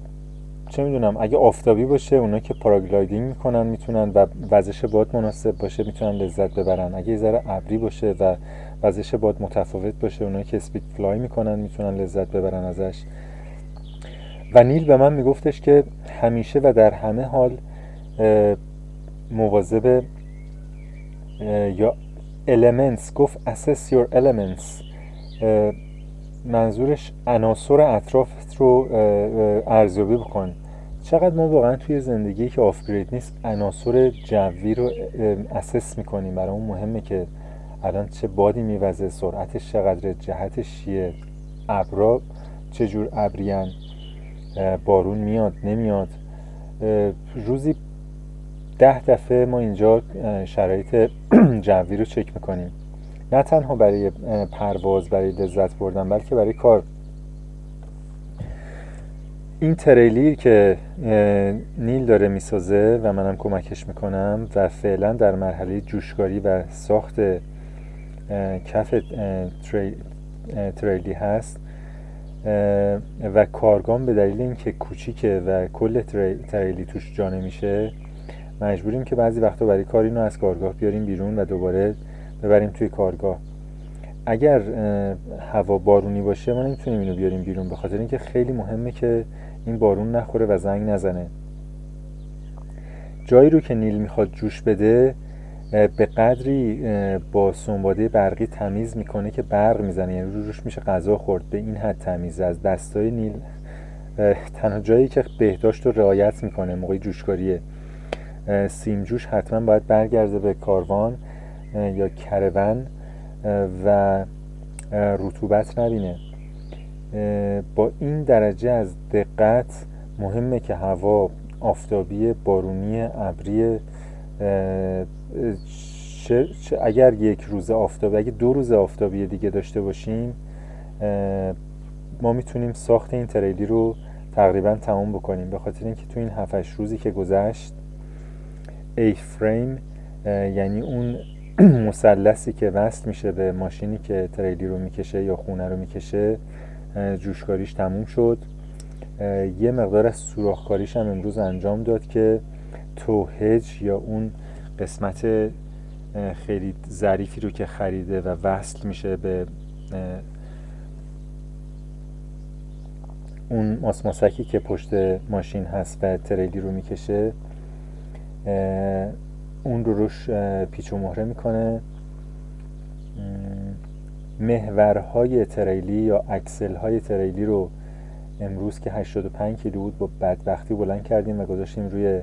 چه می‌دونم اگه آفتابی باشه اونا که paragliding می‌کنن می‌تونن و وزش باد مناسب باشه می‌تونن لذت ببرن. اگه یه ذره ابری باشه و وزش باد متفاوت باشه اونا که speed fly می‌کنن می‌تونن لذت ببرن ازش. و نیل به من میگفتش که همیشه و در همه حال مواظب یا elements گفت assess your elements. منظورش عناصر اطرافت رو ارزیابی بکن. چقدر ما واقعا توی زندگی که آفگرید نیست عناصر جوی رو اسس می‌کنیم. برای اون مهمه که الان چه بادی میوزه سرعتش چقدر جهتش چیه ابرا چجور ابریان. بارون میاد نمیاد. روزی ده دفعه ما اینجا شرایط جوی رو چک می‌کنیم. نه تنها برای پرواز برای لذت بردن بلکه برای کار. این تریلی که نیل داره می‌سازه و منم کمکش می‌کنم و فعلا در مرحله جوشکاری و ساخت کف تریلی هست. و کارگام به دلیل اینکه کوچیکه و کل تریلی توش جا نمیشه مجبوریم که بعضی وقتا برای کار اینو از کارگاه بیاریم بیرون و دوباره ببریم توی کارگاه. اگر هوا بارونی باشه ما نمی‌تونیم اینو بیاریم بیرون به خاطر اینکه خیلی مهمه که این بارون نخوره و زنگ نزنه. جایی رو که نیل می‌خواد جوش بده به قدری با سنباده برقی تمیز می‌کنه که برق می‌زنه. یعنی روش میشه غذا خورد. به این حد تمیز. از دستای نیل تنها جایی که بهداشت رو رعایت می‌کنه موقع جوشکاریه. سیمجوش حتما باید برگرده به کاروان یا کرون و رطوبت نبینه. با این درجه از دقت مهمه که هوا آفتابی بارونی ابری اگر یک روز آفتابی اگه دو روز آفتابی دیگه داشته باشیم ما می‌تونیم ساخت این تریلی رو تقریبا تمام بکنیم. به خاطر اینکه تو این 7 روزی که گذشت ای فریم یعنی اون مثلثی که وصل میشه به ماشینی که تریلی رو می‌کشه یا خونه رو می‌کشه جوشکاریش تموم شد. یه مقدار از سوراخکاریش هم امروز انجام داد که توهج یا اون قسمت خیلی ظریفی رو که خریده و وصل میشه به اون ماسماسکی که پشت ماشین هست و تریلی رو می‌کشه اون رو روش پیچ و مهره می‌کنه. محورهای تریلی یا اکسل های تریلی رو امروز که 85 کیلو بود با بدبختی بلند کردیم و گذاشتیم روی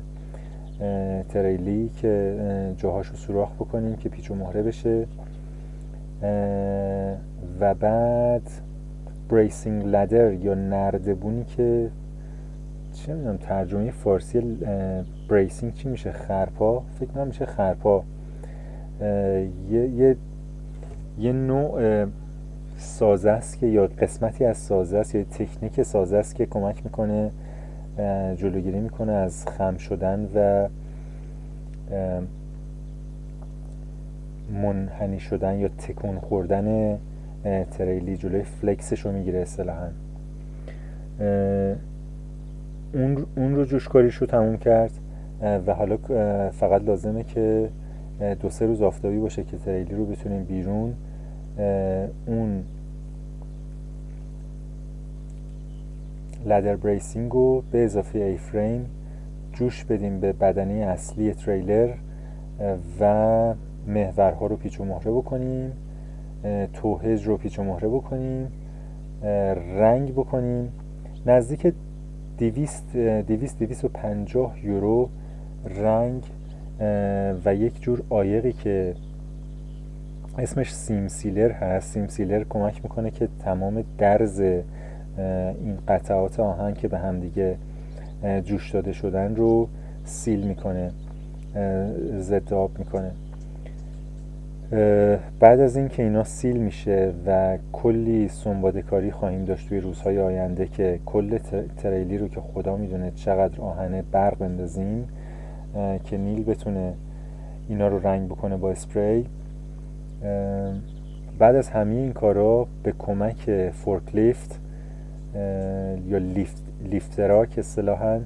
تریلی که جاهاش رو سوراخ بکنیم که پیچ و مهره بشه. و بعد bracing ladder یا نردبونی که چه می‌دونم ترجمه فارسی bracing چی میشه؟ خرپا؟ فکر کنم میشه خرپا. یه, یه, یه نوع سازه است که یا قسمتی از سازه است یا تکنیک سازه است که کمک می‌کنه جلوگیری می‌کنه از خم شدن و منحنی شدن یا تکون خوردن تریلی جلوی flex ش رو می‌گیره اصطلاحا. اون, اون رو جوشکاریش رو تموم کرد و حالا فقط لازمه که دو سه روز آفتابی باشه که تریلی رو بتونیم بیرون اون ladder bracing رو به اضافه ای فریم جوش بدیم به بدنه اصلی تریلر و محورها رو پیچ و مهره بکنیم توهج رو پیچ و مهره بکنیم رنگ بکنیم. نزدیک دیویست دیویست دیویست و پنجاه یورو رنگ و یک جور آیقی که اسمش سیم سیلر هست. سیم سیلر کمک می‌کنه که تمام درز این قطعات آهن که به همدیگه جوش داده شدن رو سیل می‌کنه ضد آب می‌کنه. بعد از اینکه اینا سیل میشه و کلی سنباده کاری خواهیم داشت توی روزهای آینده که کل تریلی رو که خدا می‌دونه چقدر آهنه برق بندازیم که نیل بتونه اینا رو رنگ بکنه با اسپری. بعد از همه این کارا به کمک فورکلیفت یا لیفت لیفترا که اصطلاحا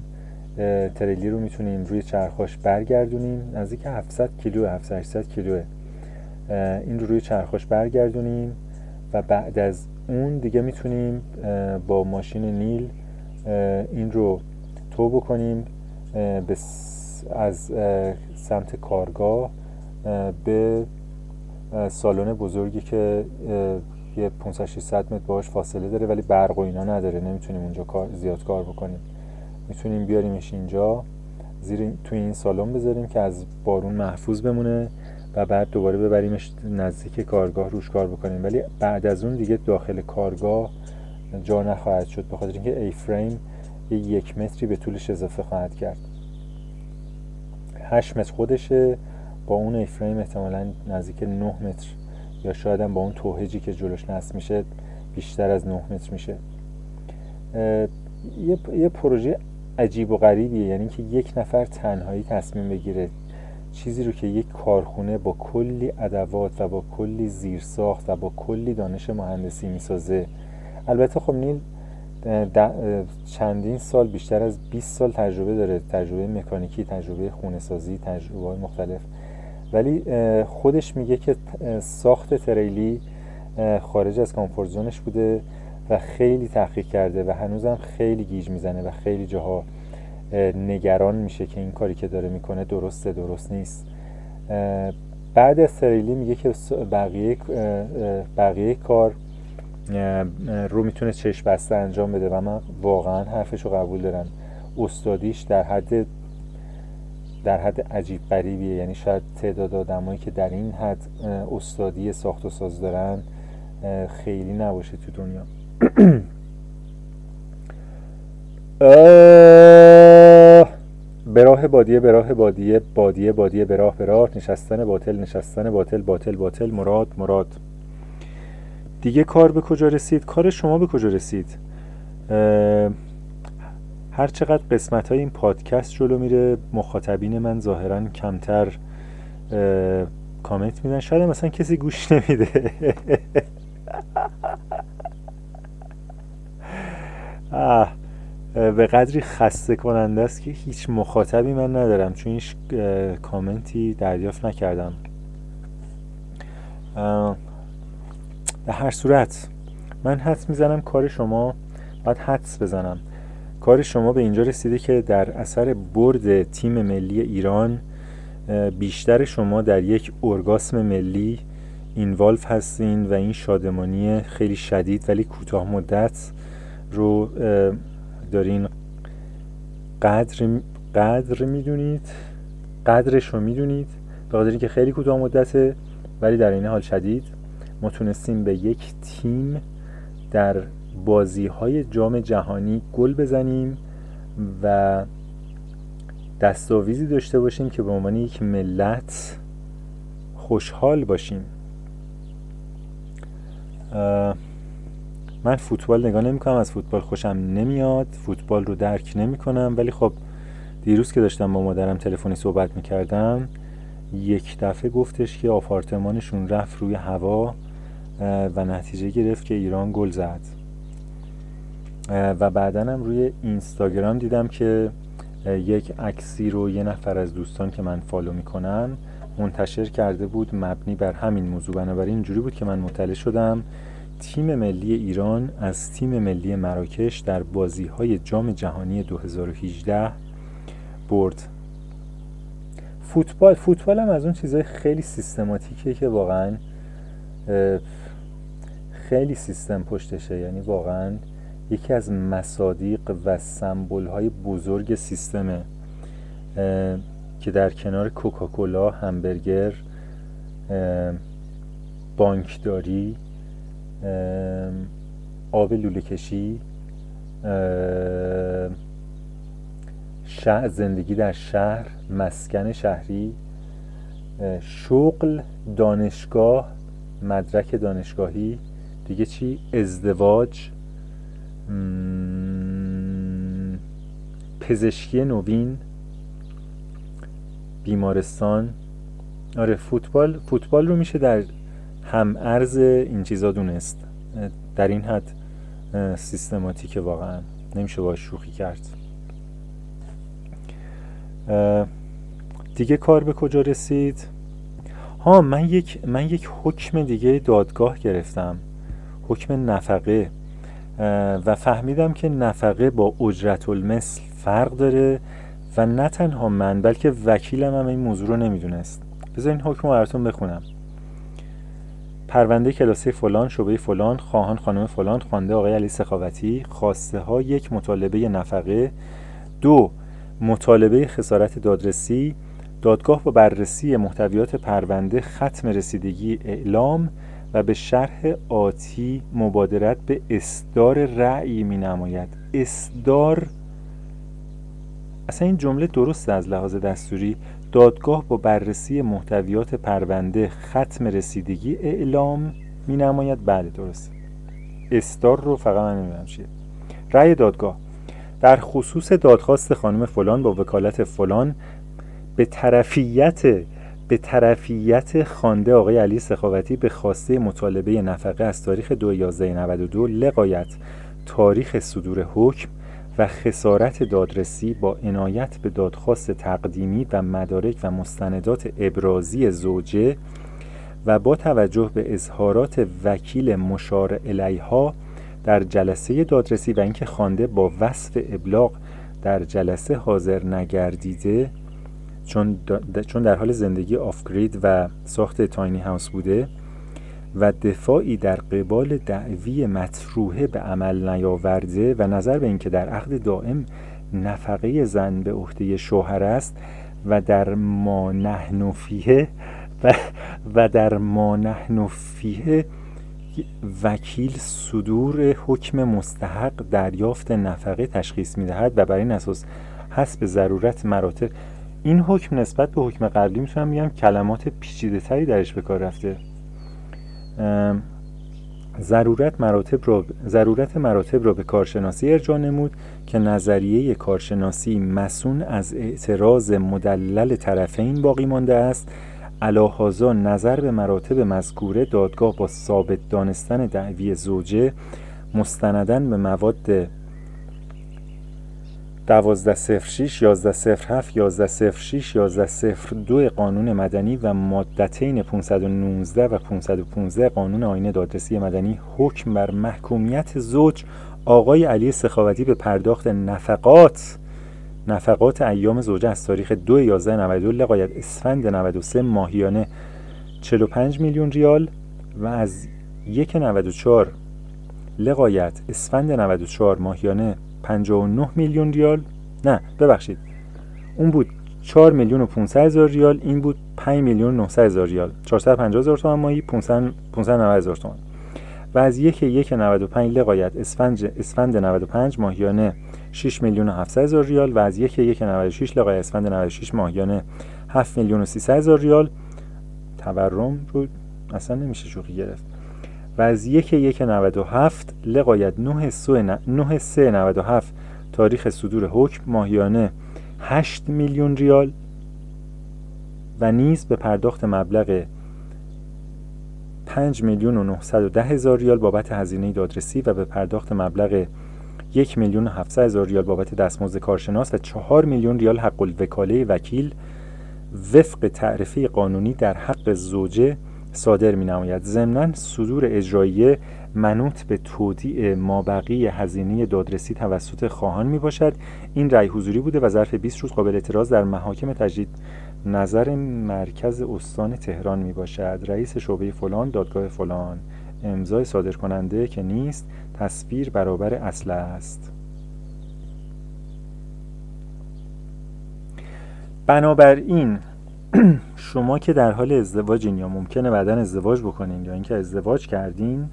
تریلی رو می‌تونیم روی چرخاش برگردونیم. نزدیک 700 کیلو 700 800 کیلوه این رو روی چرخاش برگردونیم و بعد از اون دیگه می‌تونیم با ماشین نیل این رو تو بکنیم از سمت کارگاه به سالن بزرگی که یه 500 600 متر باش فاصله داره ولی برق و اینا نداره. نمی‌تونیم اونجا کار زیاد کار بکنیم. می‌تونیم بیاریمش اینجا زیر توی این سالن بذاریم که از بارون محفوظ بمونه و بعد دوباره ببریمش نزدیک کارگاه روش کار بکنیم. ولی بعد از اون دیگه داخل کارگاه جا نخواهد شد به خاطر اینکه ای فریم یه یک متری به طولش اضافه خواهد کرد. 8 متر خودشه با اون ای فریم احتمالا نزدیک 9 متر یا شاید هم با اون توهجی که جلوش نصب میشه بیشتر از 9 متر میشه. یه, یه پروژه عجیب و غریبیه. یعنی که یک نفر تنهایی تصمیم بگیره چیزی رو که یک کارخونه با کلی ادوات و با کلی زیرساخت و با کلی دانش مهندسی می‌سازه. البته خب نیل چندین سال بیشتر از 20 سال تجربه داره. تجربه مکانیکی تجربه خونه سازی تجربه مختلف. ولی خودش میگه که ساخت تریلی خارج از کامفورت زونش بوده و خیلی تحقیق کرده و هنوزم خیلی گیج می‌زنه و خیلی جاها نگران میشه که این کاری که داره می‌کنه درسته درست نیست. بعد از تریلی میگه که بقیه بقیه کار رو می‌تونه چشم بسته انجام بده و من واقعا حرفش رو قبول دارم. استادیش در حد در حد عجیب غریبیه. یعنی شاید تعداد آدمایی که در این حد استادی ساخت و ساز دارن خیلی نباشه تو دنیا. به راه بادیه به راه بادیه بادیه بادیه به راه به راه. نشستن باطل نشستن باطل باطل باطل مراد مراد. دیگه کار به کجا رسید؟ کار شما به کجا رسید؟ هر چقدر قسمت های این پادکست جلو میره مخاطبین من ظاهرا کمتر کامنت میدن. شاید مثلا کسی گوش نمیده. به قدری خسته کننده است که هیچ مخاطبی من ندارم. چون هیچ کامنتی دریافت نکردم. به هر صورت من حدس می‌زنم کار شما باید حدس بزنم. کار شما به اینجا رسیده که در اثر برد تیم ملی ایران بیشتر شما در یک ارگاسم ملی اینوالف هستین و این شادمانی خیلی شدید ولی کوتاه مدت رو دارین قدر قدر می‌دونید قدرش رو می‌دونید به خاطر که خیلی کوتاه مدته ولی در این حال شدید. ما تونستیم به یک تیم در بازی های جام جهانی گل بزنیم و دستاویزی داشته باشیم که به عنوان یک ملت خوشحال باشیم. من فوتبال نگاه نمی کنم از فوتبال خوشم نمیاد فوتبال رو درک نمی کنم ولی خب دیروز که داشتم با مادرم تلفنی صحبت می کردم یک دفعه گفتش که آپارتمانشون رفت روی هوا و نتیجه گرفت که ایران گل زد. و بعدا هم روی اینستاگرام دیدم که یک عکسی رو یه نفر از دوستان که من فالو می‌کنم منتشر کرده بود مبنی بر همین موضوع. بنابراین اینجوری بود که من مطلع شدم. تیم ملی ایران از تیم ملی مراکش در بازی های جام جهانی 2018 برد. فوتبال فوتبال هم از اون چیزهای خیلی سیستماتیکه که واقعا خیلی سیستم پشتشه. یعنی واقعا یکی از مصادیق و سمبل های بزرگ سیستمه که در کنار کوکاکولا همبرگر بانکداری آب لوله کشی زندگی در شهر مسکن شهری شغل دانشگاه مدرک دانشگاهی. دیگه چی؟ ازدواج. پزشکی نوین بیمارستان. آره فوتبال فوتبال رو میشه در هم ارز این چیزا دونست. در این حد سیستماتیک واقعا نمیشه باش شوخی کرد. دیگه کار به کجا رسید؟ ها من یک من یک حکم دیگه دادگاه گرفتم. حکم نفقه. و فهمیدم که نفقه با اجرت المثل فرق داره و نه تنها من بلکه وکیلم هم این موضوع رو نمی‌دونست. بذار این حکم رو براتون بخونم. پرونده کلاسه فلان شبه فلان خواهان خانم فلان خوانده آقای علی سخاوتی خواسته ها یک مطالبه نفقه دو مطالبه خسارت دادرسی دادگاه با بررسی محتویات پرونده ختم رسیدگی اعلام و به شرح آتی مبادرت به اصدار رأی می نماید اصدار اصلا این جمله درست از لحاظ دستوری دادگاه با بررسی محتویات پرونده ختم رسیدگی اعلام می نماید بله درست استار رو فقط من نمی‌دونم چیه. رأی دادگاه. در خصوص دادخواست خانم فلان با وکالت فلان به طرفیت به طرفیت خانده آقای علی سخاوتی به خواسته مطالبه نفقه از تاریخ 2 لقایت تاریخ صدور حکم و خسارت دادرسی با عنایت به دادخواست تقدیمی و مدارک و مستندات ابرازی زوجه و با توجه به اظهارات وکیل مشار الیها در جلسه دادرسی و اینکه خوانده با وصف ابلاغ در جلسه حاضر نگردیده چون, چون در حال زندگی آفگرید و ساخت تاینی هاوس بوده و دفاعی در قبال دعوی مطروحه به عمل نیاورده و نظر به اینکه در عقد دائم نفقه زن به عهده شوهر است و در ما نحنفیه و, و در ما نحنفیه وکیل صدور حکم مستحق دریافت نفقه تشخیص می‌دهد و بر این اساس حسب ضرورت مراتب این حکم نسبت به حکم قبلی می‌تونم بگم کلمات پیچیده تری درش به کار رفته. ضرورت مراتب را ضرورت مراتب را به کارشناسی ارجاع نمود که نظریه کارشناسی مسون از اعتراض مدلل طرفین باقی مانده است. علاهازا نظر به مراتب مذکوره دادگاه با ثابت دانستن دعوی زوجه مستندن به مواد 1206 1107 1106 1102 قانون مدنی و مادتین 519 و 515 قانون آینه دادرسی مدنی حکم بر محکومیت زوج. آقای علی سخاوتی به پرداخت نفقات. نفقات ایام زوجه از تاریخ 2 11 92 لقایت اسفند 93 ماهیانه 45 میلیون ریال و از 1 94 لقایت اسفند 94 ماهیانه 59 میلیون ریال. نه ببخشید. اون بود 4 میلیون و 500 هزار ریال این بود 5 میلیون و 900 هزار ریال. 450 هزار تومان ماهی 500 590 هزار تومان. و از یک یک 95 لقایت اسفند اسفند 95 ماهیانه 6 میلیون و 700 هزار ریال و از یک یک 96 لقایت اسفند 96 ماهیانه 7 میلیون و 300 هزار ریال. تورم رو اصلا نمیشه شوخی گرفت. و از یک یک 97 لقایت 9 9 3 97 تاریخ صدور حکم ماهیانه 8 میلیون ریال و نیز به پرداخت مبلغ 5 میلیون و 910 هزار ریال بابت هزینه دادرسی و به پرداخت مبلغ یک میلیون و 700 هزار ریال بابت دستمزد کارشناس و چهار میلیون ریال حق الوکاله وکیل وفق تعرفه قانونی در حق زوجه صادر می نماید ضمنا صدور اجراییه منوط به تودیع مابقی هزینه دادرسی توسط خواهان می باشد این رأی حضوری بوده و ظرف 20 روز قابل اعتراض در محاکم تجدید نظر مرکز استان تهران می باشد رئیس شعبه فلان دادگاه فلان. امضای صادر کننده که نیست تصویر برابر اصل است. بنابراین شما که در حال ازدواجین یا ممکنه بعدا ازدواج بکنین یا اینکه ازدواج کردین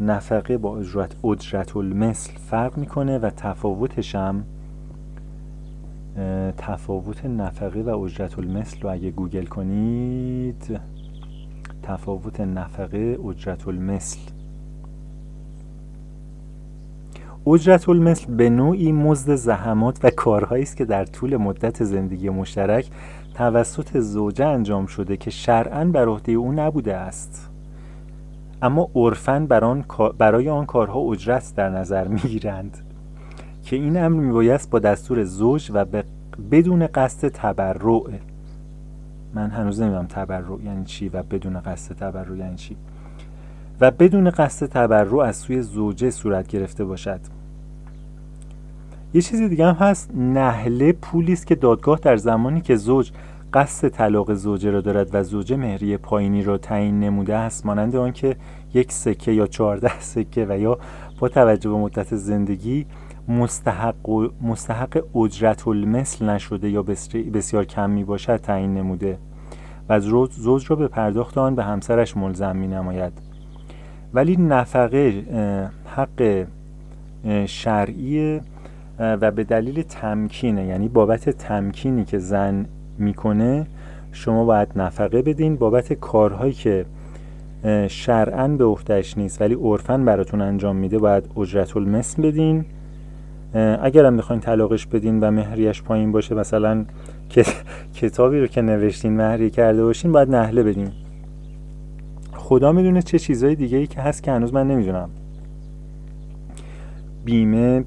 نفقه با اجرت اجرت المثل فرق می‌کنه و تفاوتش هم تفاوت نفقه و اجرت المثل رو اگه گوگل کنید تفاوت نفقه اجرت المثل اجرت المثل به نوعی مزد زحمات و کارهایی است که در طول مدت زندگی مشترک توسط زوجه انجام شده که شرعا بر عهده او نبوده است. اما عرفا برای آن کارها اجرت در نظر می‌گیرند. که این امر میبایست با دستور زوج و بدون قصد تبرع. من هنوز نمی‌دونم تبرع یعنی چی و بدون قصد تبرع یعنی چی. و بدون قصد تبرع از سوی زوجه صورت گرفته باشد. یه چیزی دیگه هم هست. نهله پولی است که دادگاه در زمانی که زوج قصد طلاق زوجه را دارد و زوجه مهریه پایینی را تعیین نموده است مانند آنکه یک سکه یا چهارده سکه و یا با توجه به مدت زندگی مستحق, مستحق اجرت المثل نشده یا بسیار کم می باشد تعیین نموده و زوج را به پرداخت آن به همسرش ملزم می نماید ولی نفقه حق شرعی و به دلیل تمکینه یعنی بابت تمکینی که زن می‌کنه شما باید نفقه بدین بابت کارهایی که شرعا به عهدهش نیست ولی عرفا براتون انجام میده باید اجرت المثل بدین. اگر هم بخواین طلاقش بدین و مهریش پایین باشه مثلا کتابی رو که نوشتین مهری کرده باشین باید نهله بدین. خدا می‌دونه چه چیزهای دیگه ای که هست که هنوز من نمی‌دونم. بیمه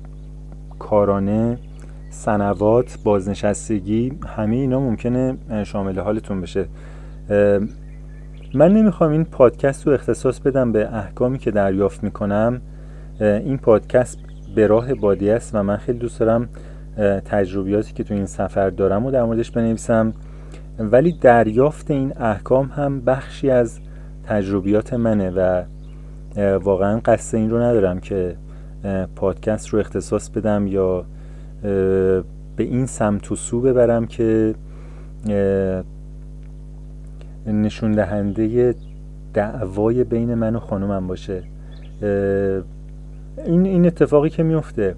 کارانه سنوات بازنشستگی همه اینا ممکنه شامل حالتون بشه. من نمی‌خوام این پادکست رو اختصاص بدم به احکامی که دریافت می‌کنم. این پادکست به راه بادی است و من خیلی دوست دارم تجربیاتی که تو این سفر دارم و در موردش بنویسم. ولی دریافت این احکام هم بخشی از تجربیات منه و واقعا قصد این رو ندارم که پادکست رو اختصاص بدم یا به این سمت و سو ببرم که نشون دهنده دعوای بین من و خانومم باشه. این این اتفاقی که میفته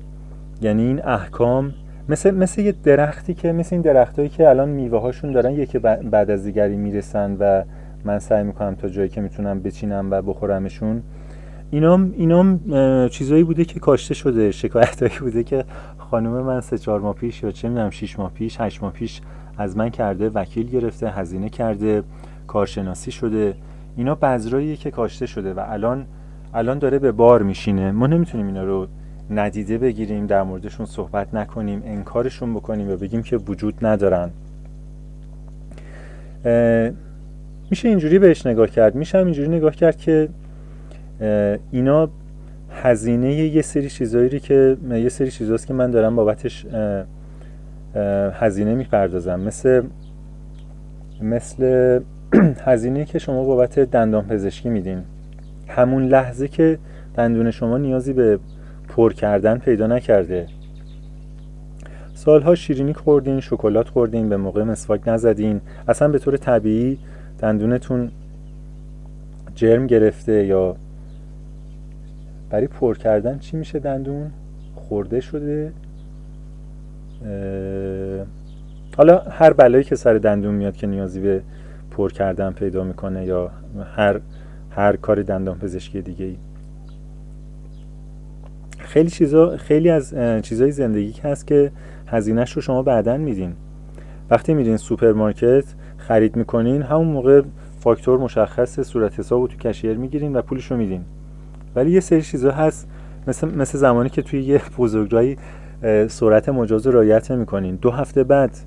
یعنی این احکام مثل مثل یه درختی که مثل این درختهایی که الان میوه هاشون دارن یکی بعد از دیگری می‌رسن و من سعی می‌کنم تا جایی که می‌تونم بچینم و بخورمشون اینام اینام چیزایی بوده که کاشته شده شکایتایی بوده که خانم من سه چهار ماه پیش یا چه می‌دونم شیش ماه پیش هشت ماه پیش از من کرده وکیل گرفته هزینه کرده کارشناسی شده. اینا بذراییه که کاشته شده و الان الان داره به بار میشینه. ما نمی‌تونیم اینا رو ندیده بگیریم در موردشون صحبت نکنیم انکارشون بکنیم و بگیم که وجود ندارن. میشه اینجوری بهش نگاه کرد. میشه اینجوری نگاه کرد که اینا هزینه یه سری چیزایی که یه سری چیزاست که من دارم بابتش هزینه می‌پردازم. مثل مثل هزینه که شما بابت دندان پزشکی میدین. همون لحظه که دندون شما نیازی به پر کردن پیدا نکرده. سالها شیرینی خوردین شکلات خوردین به موقع مسواک نزدین. اصلا به طور طبیعی دندونتون جرم گرفته یا برای پر کردن چی میشه دندون؟ خورده شده. حالا هر بلایی که سر دندون میاد که نیازی به پر کردن پیدا می‌کنه یا هر هر کار دندان پزشکی دیگه ای خیلی چیزا خیلی از چیزای زندگی هست که هزینهش رو شما بعدا میدین. وقتی میرین سوپرمارکت خرید می‌کنین همون موقع فاکتور مشخص صورت حساب رو تو cashier می‌گیرین و پولش رو میدین. ولی یه سری چیزا هست. مثل, مثل زمانی که توی یه بزرگراهی سرعت مجاز رو رعایت نمی‌کنین. دو هفته بعد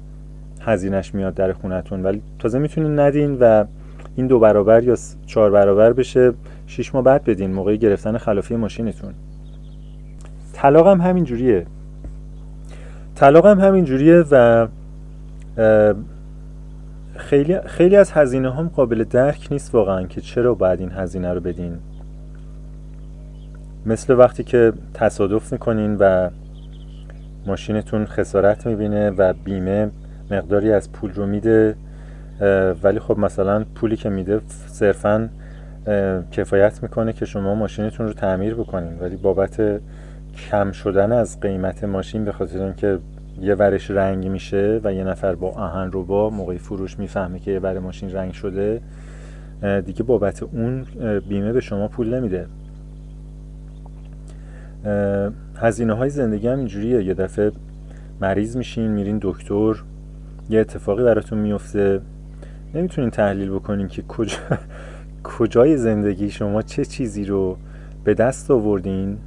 هزینهش میاد در خونتون. ولی تازه می‌تونین ندین و این دو برابر یا چهار برابر بشه شیش ماه بعد بدین. موقع گرفتن خلافی ماشینتون. طلاق هم همین جوریه طلاق هم همین جوریه و خیلی, خیلی از هزینه هم قابل درک نیست واقعا که چرا باید این هزینه رو بدین. مثل وقتی که تصادف می‌کنین و ماشینتون خسارت می‌بینه و بیمه مقداری از پول رو میده ولی خب مثلا پولی که میده صرفا کفایت می‌کنه که شما ماشینتون رو تعمیر بکنین. ولی بابت کم شدن از قیمت ماشین به خاطر اینکه یه ورش رنگ میشه و یه نفر با آهن رو با موقعی فروش می‌فهمه که یه ور ماشین رنگ شده دیگه بابت اون بیمه به شما پول نمیده. هزینه های زندگی هم اینجوریه. یه دفعه مریض میشین میرین دکتر یه اتفاقی براتون میفته. نمی‌تونین تحلیل بکنین که کجا کجای زندگی شما چه چیزی رو به دست آوردین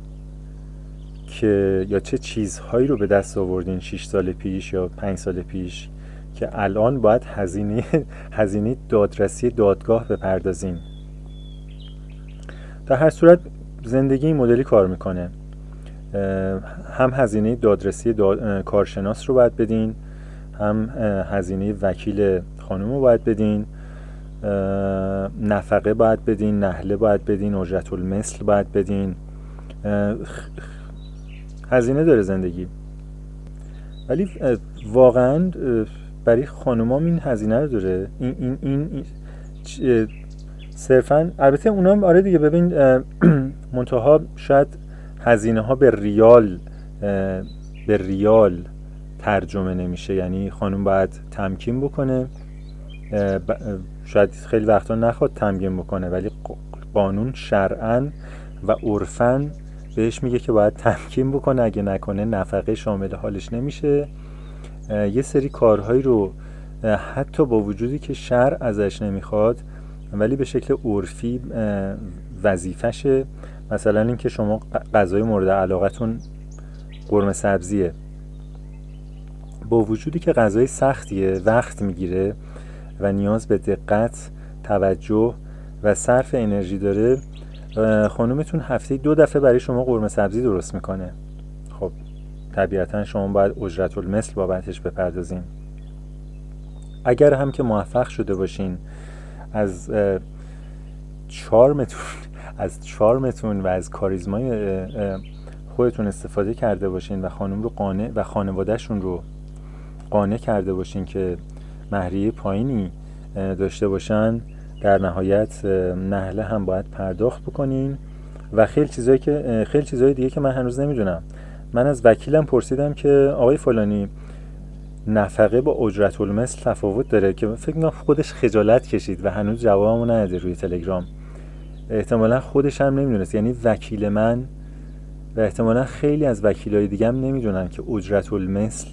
که یا چه چیزهایی رو به دست آوردین 6 سال پیش یا 5 سال پیش که الان باید هزینه هزینه دادرسی دادگاه بپردازین. در هر صورت زندگی این مدلی کار می‌کنه. هم هزینه دادرسی کارشناس رو باید بدین هم هزینه وکیل خانم رو باید بدین نفقه باید بدین نهله باید بدین اجرت المثل باید بدین. هزینه داره زندگی. ولی واقعا برای خانومام این هزینه رو داره. این این این, صرفا البته اونا آره دیگه ببین منتها شاید هزینه ها به ریال به ریال ترجمه نمیشه. یعنی خانم باید تمکین بکنه. شاید خیلی وقتا نخواد تمکین بکنه ولی قانون شرعا و عرفا بهش میگه که باید تمکین بکنه. اگه نکنه نفقه شامل حالش نمیشه. یه سری کارهایی رو حتی با وجودی که شرع ازش نمی‌خواد ولی به شکل عرفی وظیفشه. مثلا اینکه شما غذای مورد علاقتون قرمه سبزیه. با وجودی که غذای سختیه وقت می‌گیره و نیاز به دقت توجه و صرف انرژی داره خانومتون هفته دو دفعه برای شما قرمه سبزی درست می‌کنه. خب طبیعتا شما باید اجرت المثل بابتش بپردازین. اگر هم که موفق شده باشین از چارمتون از چارمتون و از کاریزمای خودتون استفاده کرده باشین و خانم رو قانع و خانوادهشون رو قانع کرده باشین که مهریه پایینی داشته باشن در نهایت نهله هم باید پرداخت بکنین و خیلی چیزایی که خیلی چیزای دیگه که من هنوز نمی‌دونم. من از وکیلم پرسیدم که آقای فلانی نفقه با اجرت المثل تفاوت داره که فکر می‌کنم خودش خجالت کشید و هنوز جوابمو نداده روی تلگرام. احتمالا خودش هم نمی‌دونست. یعنی وکیل من و احتمالا خیلی از وکیلای دیگه هم نمی‌دونن که اجرت المثل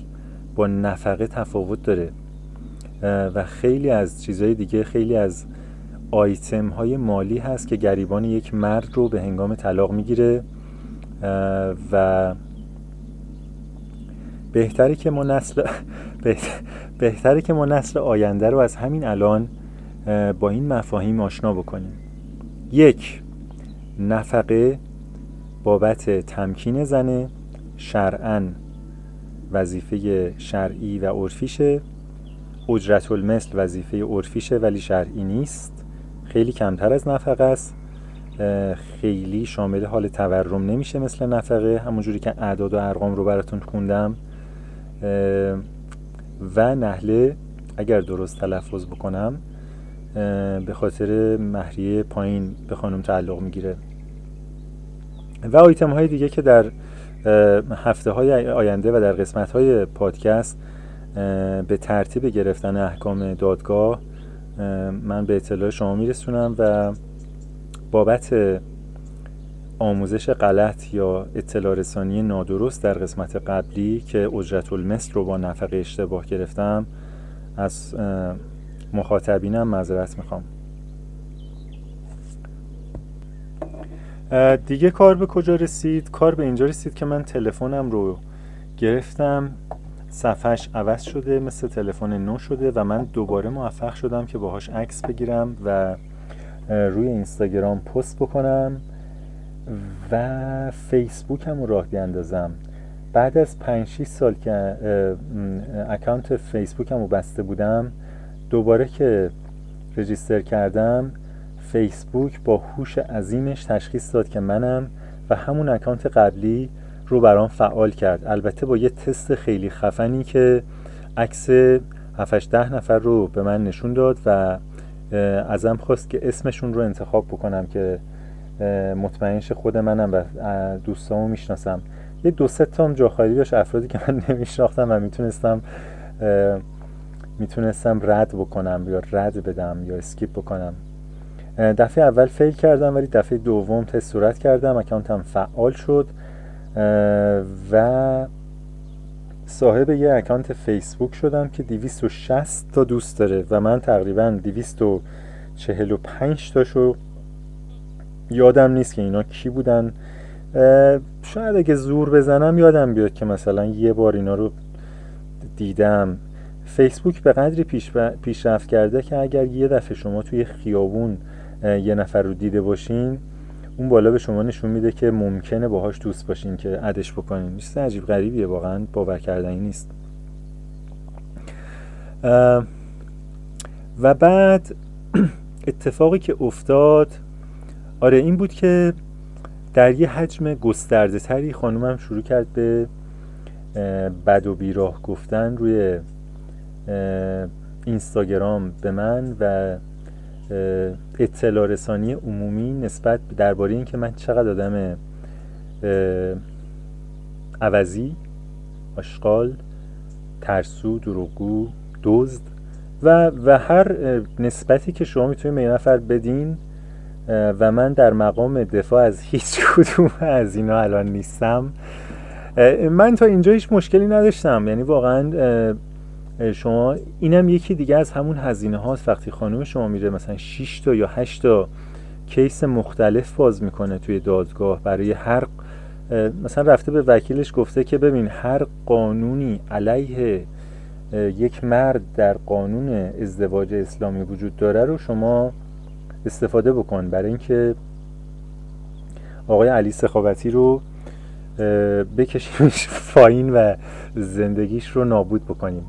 با نفقه تفاوت داره. و خیلی از چیزهای دیگه خیلی از آیتم های مالی هست که گریبان یک مرد رو به هنگام طلاق می‌گیره. و بهتره که ما نسل بهتره که ما نسل آینده رو از همین الان با این مفاهیم آشنا بکنیم. یک نفقه بابت تمکین زنه شرعا وظیفه شرعی و عرفیشه. اجرت المثل وظیفه عرفیشه ولی شرعی نیست. خیلی کمتر از نفقه است. خیلی شامل حال تورم نمیشه مثل نفقه. همونجوری که اعداد و ارقام رو براتون خوندم. و نهله اگر درست تلفظ بکنم به خاطر مهریه پایین به خانم تعلق می‌گیره. و آیتم های دیگه که در هفته های آینده و در قسمت های پادکست به ترتیب گرفتن احکام دادگاه من به اطلاع شما میرسونم و بابت آموزش غلط یا اطلاع رسانی نادرست در قسمت قبلی که اجرت المثل رو با نفقه اشتباه گرفتم از مخاطبینم معذرت می‌خوام. دیگه کار به کجا رسید؟ کار به اینجا رسید که من تلفنم رو گرفتم. صفحش عوض شده مثل تلفن نو شده و من دوباره موفق شدم که باهاش عکس بگیرم و روی اینستاگرام پست بکنم و فیسبوک هم راه بیاندازم بعد از 5 6 سال که اکانت فیسبوک رو بسته بودم دوباره که رجیستر کردم فیسبوک با هوش عظیمش تشخیص داد که منم و همون account قبلی رو برام فعال کرد. البته با یه تست خیلی خفنی که عکس 7 ده نفر رو به من نشون داد و ازم خواست که اسمشون رو انتخاب بکنم که مطمئنش خود منم و دوستامو می‌شناسم. یه دو سه تام جا خالی داشت افرادی که من نمیشناختم و می‌تونستم می‌تونستم رد بکنم یا رد بدم یا skip بکنم. دفعه اول فیل کردم ولی دفعه دوم تست صورت کردم اکانتم فعال شد. و صاحب یه اکانت فیسبوک شدم که 260 تا دوست داره و من تقریبا 245 تاشو یادم نیست که اینا کی بودن. شاید اگه زور بزنم یادم بیاد که مثلا یه بار اینا رو دیدم. فیسبوک به قدری پیش پیشرفت کرده که اگر یه دفعه شما توی خیابون یه نفر رو دیده باشین اون بالا به شما نشون میده که ممکنه باهاش دوست باشین که عدش بکنین. چیز عجیب غریبیه واقعا باور کردنی نیست. و بعد اتفاقی که افتاد آره این بود که در یه حجم گسترده تری خانومم شروع کرد به بد و بیراه گفتن روی اینستاگرام به من و اطلاع رسانی عمومی نسبت درباره اینکه من چقدر آدم عوضی آشغال ترسو دروغگو دزد و و هر نسبتی که شما می‌تونید به نفر بدین و من در مقام دفاع از هیچ کدوم از اینا الان نیستم. من تا اینجا هیچ مشکلی نداشتم. یعنی واقعا شما اینم یکی دیگه از همون هزینه هاست. وقتی خانم شما میره مثلا 6 تا یا 8 تا کیس مختلف باز می‌کنه توی دادگاه برای هر مثلا رفته به وکیلش گفته که ببین هر قانونی علیه یک مرد در قانون ازدواج اسلامی وجود داره رو شما استفاده بکن. برای اینکه آقای علی سخاوتی رو بکشیمش فاین و زندگیش رو نابود بکنیم.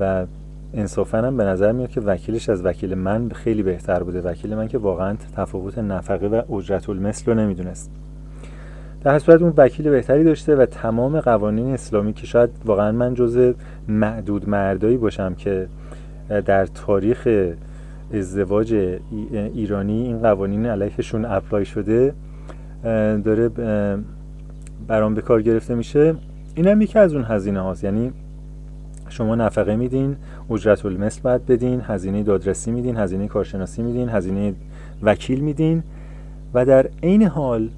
و انصافا هم به نظر میاد که وکیلش از وکیل من خیلی بهتر بوده. وکیل من که واقعا تفاوت نفقه و اجرت المثل رو نمی‌دونست. در صورت اون وکیل بهتری داشته و تمام قوانین اسلامی که شاید واقعا من جز معدود مردایی باشم که در تاریخ ازدواج ایرانی این قوانین علیهشون apply شده داره برام به کار گرفته میشه. این هم یکی از اون هزینه هاست یعنی شما نفقه میدین اجرت المثل باید بدین هزینه دادرسی میدین هزینه کارشناسی میدین هزینه وکیل میدین و در عین حال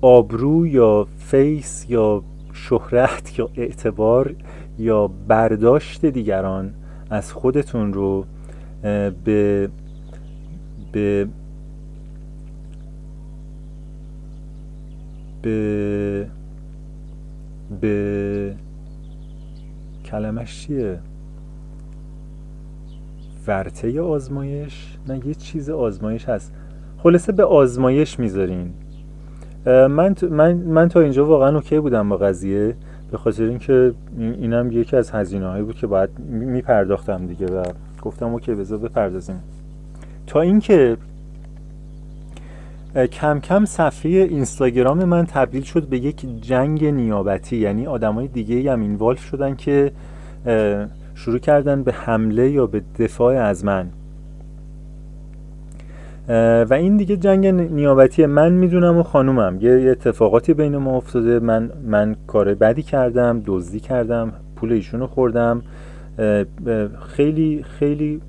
آبرو یا face یا شهرت یا اعتبار یا برداشت دیگران از خودتون رو به به به به کلمش چیه؟ ورته آزمایش؟ نه یه چیز آزمایش هست. خلاصه به آزمایش می‌ذارین. من, من, من تا اینجا واقعا اوکی بودم با قضیه به خاطر اینکه اینم یکی از هزینه هایی بود که باید میپرداختم دیگه و گفتم اوکی بذار بپردازیم. تا اینکه کم کم صفحه اینستاگرام من تبدیل شد به یک جنگ نیابتی. یعنی آدمای دیگه هم اینوالف شدن که شروع کردن به حمله یا به دفاع از من. و این دیگه جنگ نیابتی من می‌دونم و خانومم. یه اتفاقاتی بین ما افتاده. من من کار بدی کردم دزدی کردم پول ایشونو خوردم. خیلی خیلی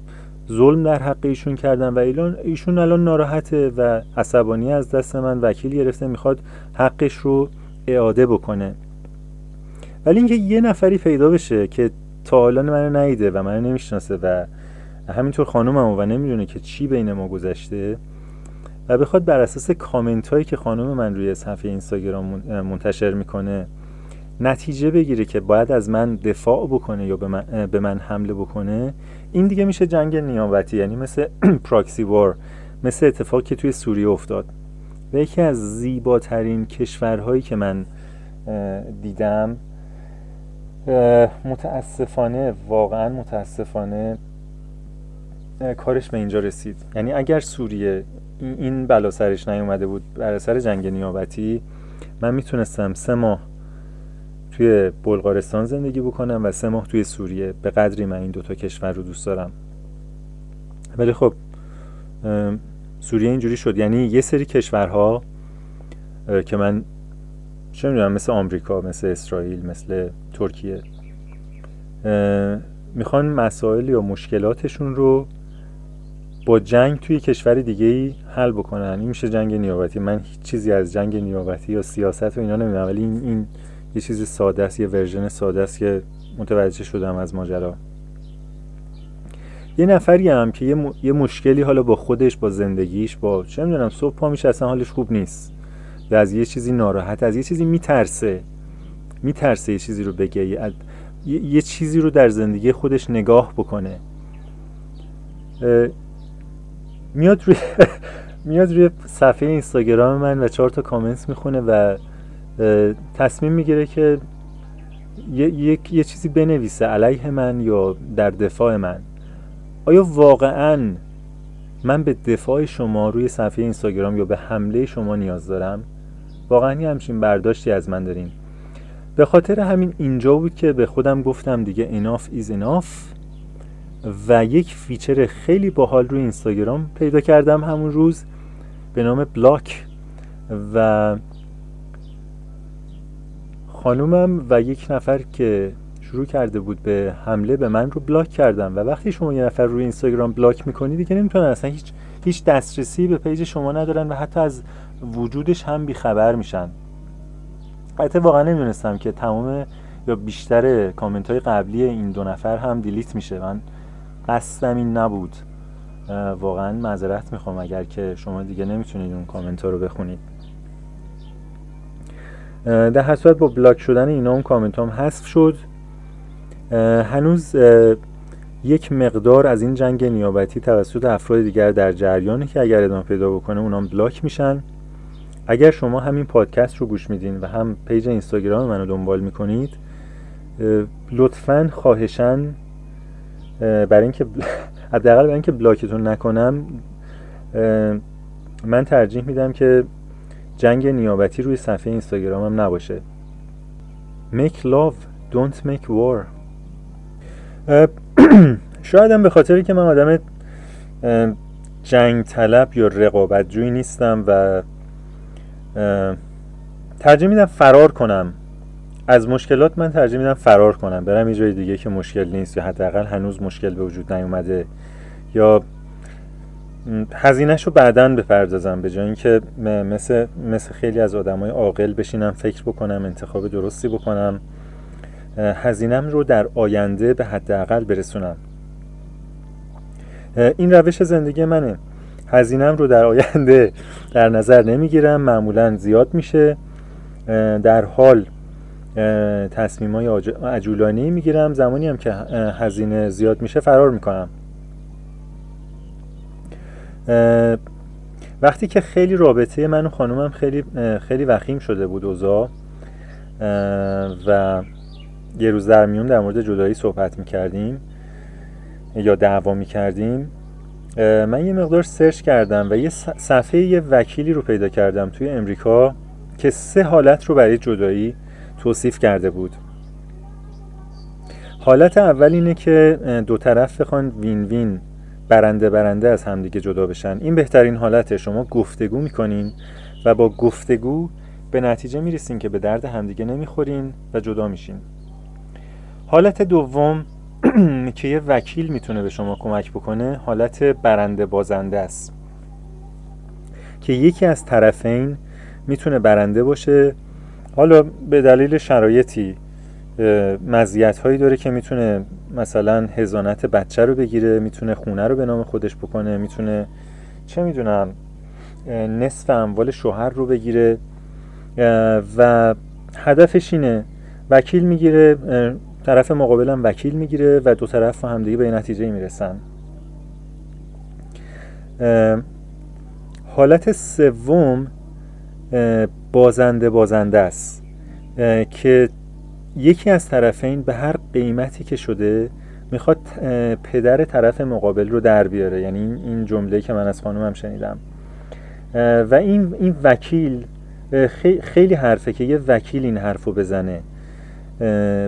ظلم در حق ایشون کردن و ایلان ایشون الان ناراحته و عصبانی از دست من وکیل گرفته می‌خواد حقش رو اعاده بکنه. ولی اینکه یه نفری پیدا بشه که تا حالا منو ندیده و منو نمی‌شناسه و همینطور خانومم و نمی‌دونه که چی بین ما گذشته و بخواد بر اساس کامنت هایی که خانم من روی صفحه اینستاگرام منتشر می‌کنه نتیجه بگیره که باید از من دفاع بکنه یا به من حمله بکنه این دیگه میشه جنگ نیابتی یعنی مثل پراکسی وار مثل اتفاقی که توی سوریه افتاد. و یکی از زیباترین کشورهایی که من دیدم متاسفانه واقعا متاسفانه کارش به اینجا رسید. یعنی اگر سوریه این بلا سرش نیومده بود بر سر جنگ نیابتی من می‌تونستم سه ماه توی بلغارستان زندگی بکنم و سه ماه توی سوریه. به قدری من این دوتا کشور رو دوست دارم. ولی خب سوریه اینجوری شد. یعنی یه سری کشورها که من چه می‌دونم مثل آمریکا مثل اسرائیل مثل ترکیه می‌خوان مسائل یا مشکلاتشون رو با جنگ توی کشور دیگه ای حل بکنن. این میشه جنگ نیابتی. من هیچ چیزی از جنگ نیابتی یا سیاست و اینا نمی‌دونم. ولی این, این یه چیز ساده است یه ورژن ساده است که متوجه شدم از ماجرا. یه نفری هم که یه, یه مشکلی حالا با خودش با زندگیش با چه می‌دونم صبح پا میشه اصلا حالش خوب نیست. یا از یه چیزی ناراحت از یه چیزی میترسه. میترسه یه چیزی رو بگه یه, یه چیزی رو در زندگی خودش نگاه بکنه. میاد روی میاد روی صفحه اینستاگرام من و چهار تا کامنت می‌خونه و تصمیم می‌گیره که یه،, یه،, چیزی بنویسه علیه من یا در دفاع من. آیا واقعا من به دفاع شما روی صفحه اینستاگرام یا به حمله شما نیاز دارم؟ واقعا یه همچین برداشتی از من داریم به خاطر همین اینجا بود که به خودم گفتم دیگه enough is enough. و یک فیچر خیلی باحال روی اینستاگرام پیدا کردم همون روز به نام block و خانومم و یک نفر که شروع کرده بود به حمله به من رو block کردم و وقتی شما یه نفر روی اینستاگرام block می‌کنی دیگه نمی‌تونن اصلا هیچ هیچ دسترسی به page شما ندارن و حتی از وجودش هم بیخبر میشن. البته واقعا نمی‌دونستم که تمام یا بیشتر کامنت های قبلی این دو نفر هم delete میشه. من قصدم این نبود. واقعا معذرت می‌خوام اگر که شما دیگه نمی‌تونید اون کامنت ها رو بخونید. در هر با block شدن اینا اون کامنت هم حذف شد. هنوز یک مقدار از این جنگ نیابتی توسط افراد دیگر در جریانه که اگر ادامه پیدا بکنه اونام block میشن. اگر شما همین پادکست رو گوش میدین و هم page اینستاگرام منو دنبال می‌کنید لطفا خواهشن برای اینکه حداقل برای اینکه بلاکتون نکنم من ترجیح میدم که جنگ نیابتی روی صفحه اینستاگرامم نباشه. Make love don't make war. شاید هم به خاطری که من آدم جنگ طلب یا رقابت جوی نیستم و ترجیح میدم فرار کنم. از مشکلات من ترجیح میدم فرار کنم. برم یه جای دیگه که مشکل نیست یا حداقل هنوز مشکل به وجود نیومده یا هزینهش رو بعدا بپردازم به جای اینکه مثل, مثل خیلی از آدمای عاقل بشینم فکر بکنم انتخاب درستی بکنم هزینم رو در آینده به حداقل برسونم. این روش زندگی منه. هزینم رو در آینده در نظر نمی‌گیرم معمولا زیاد میشه. در حال تصمیم های عجولانی می‌گیرم. زمانی هم که هزینه زیاد میشه فرار می‌کنم. وقتی که خیلی رابطه من و خانومم خیلی خیلی وخیم شده بود اوزا و یه روز در میون در مورد جدایی صحبت می‌کردیم یا دعوا می‌کردیم من یه مقدار سرچ کردم و یه صفحه یه وکیلی رو پیدا کردم توی امریکا که سه حالت رو برای جدایی توصیف کرده بود. حالت اول اینه که دو طرف بخوان وین وین برنده برنده از همدیگه جدا بشن. این بهترین حالته شما گفتگو می‌کنین و با گفتگو به نتیجه می‌رسین که به درد همدیگه نمی‌خورین و جدا میشین. حالت دوم که یه وکیل می‌تونه به شما کمک بکنه حالت برنده بازنده است. که یکی از طرفین می‌تونه برنده باشه. حالا به دلیل شرایطی مزیت هایی داره که می‌تونه مثلا هزانت بچه رو بگیره می‌تونه خونه رو به نام خودش بکنه می‌تونه چه می‌دونم نصف اموال شوهر رو بگیره. و هدفش اینه وکیل می‌گیره طرف مقابلم وکیل می‌گیره و دو طرف همدیگه به نتیجه می‌رسن. حالت سوم بازنده بازنده است که یکی از طرفین به هر قیمتی که شده می‌خواد پدر طرف مقابل رو در بیاره. یعنی این جمله که من از خانومم شنیدم. و این, این وکیل خیلی حرفه که یه وکیل این حرف رو بزنه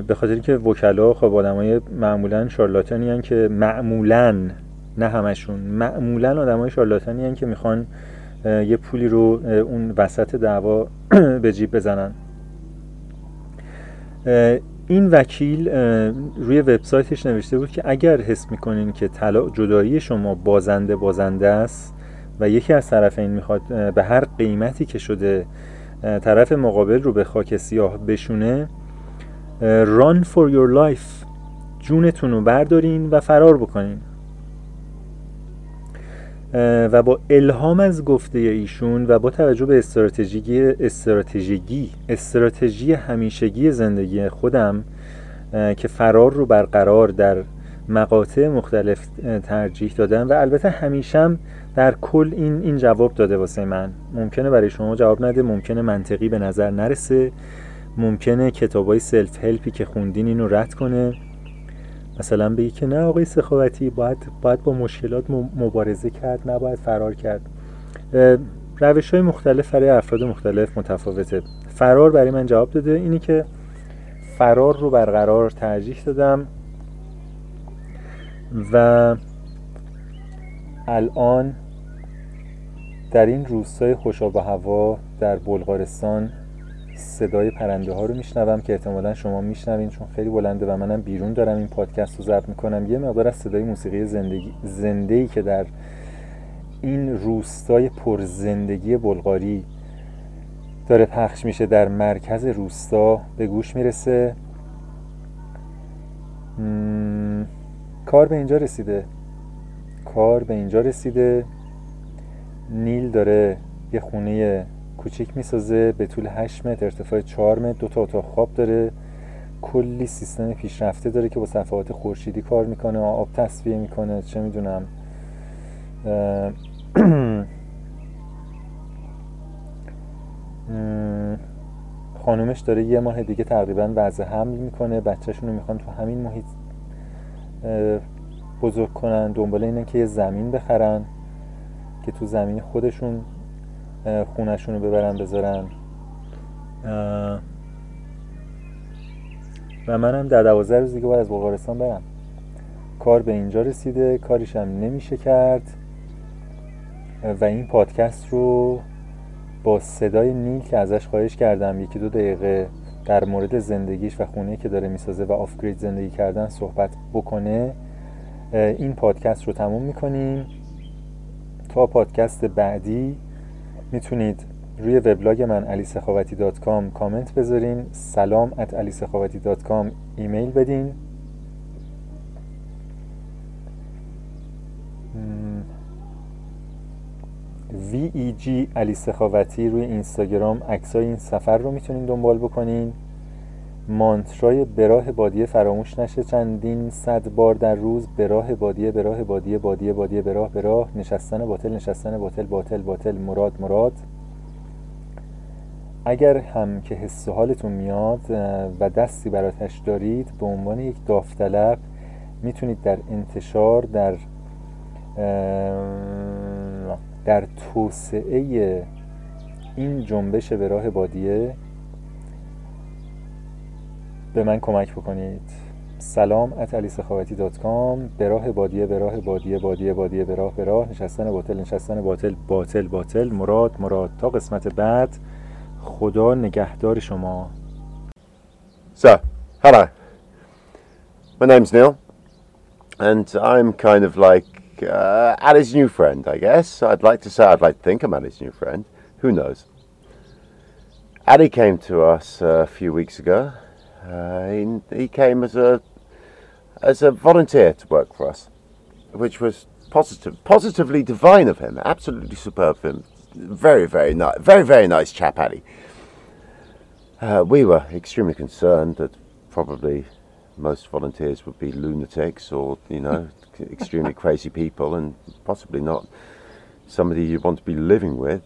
به خاطر که وکلا خب های معمولا شارلاتانی که معمولا نه همشون معمولا آدمای شارلاتانی هن که می‌خوان یه پولی رو اون وسط دعوا به جیب بزنن. این وکیل روی وبسایتش نوشته بود که اگر حس می‌کنین که طلا جدایی شما بازنده بازنده است و یکی از طرفین می‌خواد به هر قیمتی که شده طرف مقابل رو به خاک سیاه بشونه run for your life جونتون رو بردارین و فرار بکنین. و با الهام از گفته ایشون و با توجه به استراتژی استراتژی استراتژی همیشگی زندگی خودم که فرار رو برقرار در مقاطع مختلف ترجیح دادم و البته همیشم در کل این این جواب داده واسه من. ممکنه برای شما جواب نده ممکنه منطقی به نظر نرسه ممکنه کتابای سلف هلپی که خوندین اینو رد کنه. مثلا بگی که نه آقای سخاوتی باید, باید با مشکلات مبارزه کرد نباید فرار کرد. روش های مختلف برای افراد مختلف متفاوته. فرار برای من جواب داده اینی که فرار رو برقرار ترجیح دادم و الان در این روستای خوشاب و هوا در بلغارستان صدای پرنده ها رو میشنوم که احتمالا شما میشنوین چون خیلی بلنده و منم بیرون دارم این پادکست رو ضبط می‌کنم. یه مقدار از صدای موسیقی زندگی زنده که در این روستای پرزندگی بلغاری داره پخش میشه در مرکز روستا به گوش می‌رسه. کار به اینجا رسیده. کار به اینجا رسیده. نیل داره یه خونه کوچیک می‌سازه به طول 8 متر ارتفاع 4 متر دو تا اتاق خواب داره. کلی سیستم پیشرفته داره که با صفحات خورشیدی کار می‌کنه آب تصفیه می‌کنه چه می‌دونم. خانومش داره یه ماه دیگه تقریبا وضع حمل می‌کنه بچهشون رو می‌خوان تو همین محیط بزرگ کنن. دنبال اینه که یه زمین بخرن که تو زمین خودشون خونشون رو ببرن بذارن. و منم در دوازده روز دیگه باید از بلغارستان برم. کار به اینجا رسیده کاریشم نمیشه کرد. و این پادکست رو با صدای نیل که ازش خواهش کردم یکی دو دقیقه در مورد زندگیش و خونه که داره می‌سازه و off-grid زندگی کردن صحبت بکنه این پادکست رو تموم می‌کنیم. تا پادکست بعدی می‌تونید روی وبلاگ من علی سخاوتی dot com comment بذارین سلام at علی سخاوتی dot ایمیل بدین. جی علی روی اینستاگرام عکسای این سفر رو می‌تونین دنبال بکنین. مانترای براه بادیه فراموش نشه. چندین صد بار در روز براه بادیه براه بادیه بادیه بادیه براه براه نشستن باطل نشستن باطل باطل باطل. مراد مراد. اگر هم که حس حالتون میاد و دستی براتش دارید به عنوان یک داوطلب می‌تونید در انتشار در در توسعه این جنبش به راه بادیه به من کمک بکنید سلام ات علی سخاوتی دات کام به راه بادیه به راه بادیه بادیه بادیه به راه به راه نشستن باطل نشستن باطل باطل باطل مراد مراد تا قسمت بعد خدا نگهدار شما So, hello. My name's Neil, and I'm kind of like uh, Ali's new friend, I guess. I'd like to say I'd like to think I'm Ali's new friend. Who knows? Ali came to us uh, a few weeks ago Uh, he, he came as a as a volunteer to work for us, which was positive, positively divine of him. Absolutely superb of him. Very, very nice, very, very nice chap, Ali. Uh, we were extremely concerned that probably most volunteers would be lunatics or, you know, extremely crazy people, and possibly not somebody you'd want to be living with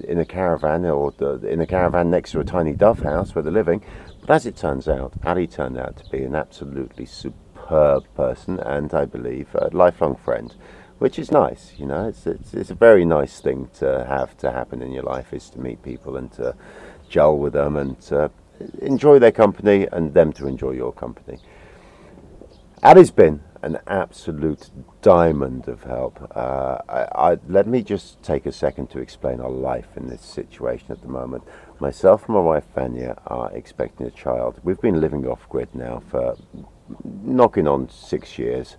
in a caravan or in a caravan next to a tiny dove house where they're living. But as it turns out, Ali turned out to be an absolutely superb person and I believe a lifelong friend, which is nice. You know, it's, it's, it's a very nice thing to have to happen in your life is to meet people and to gel with them and to enjoy their company and them to enjoy your company. Ali's been an absolute diamond of help. Uh, I, I, let me just take a second to explain our life in this situation at the moment. Myself and my wife Vanya are expecting a child. We've been living off grid now for knocking on six years.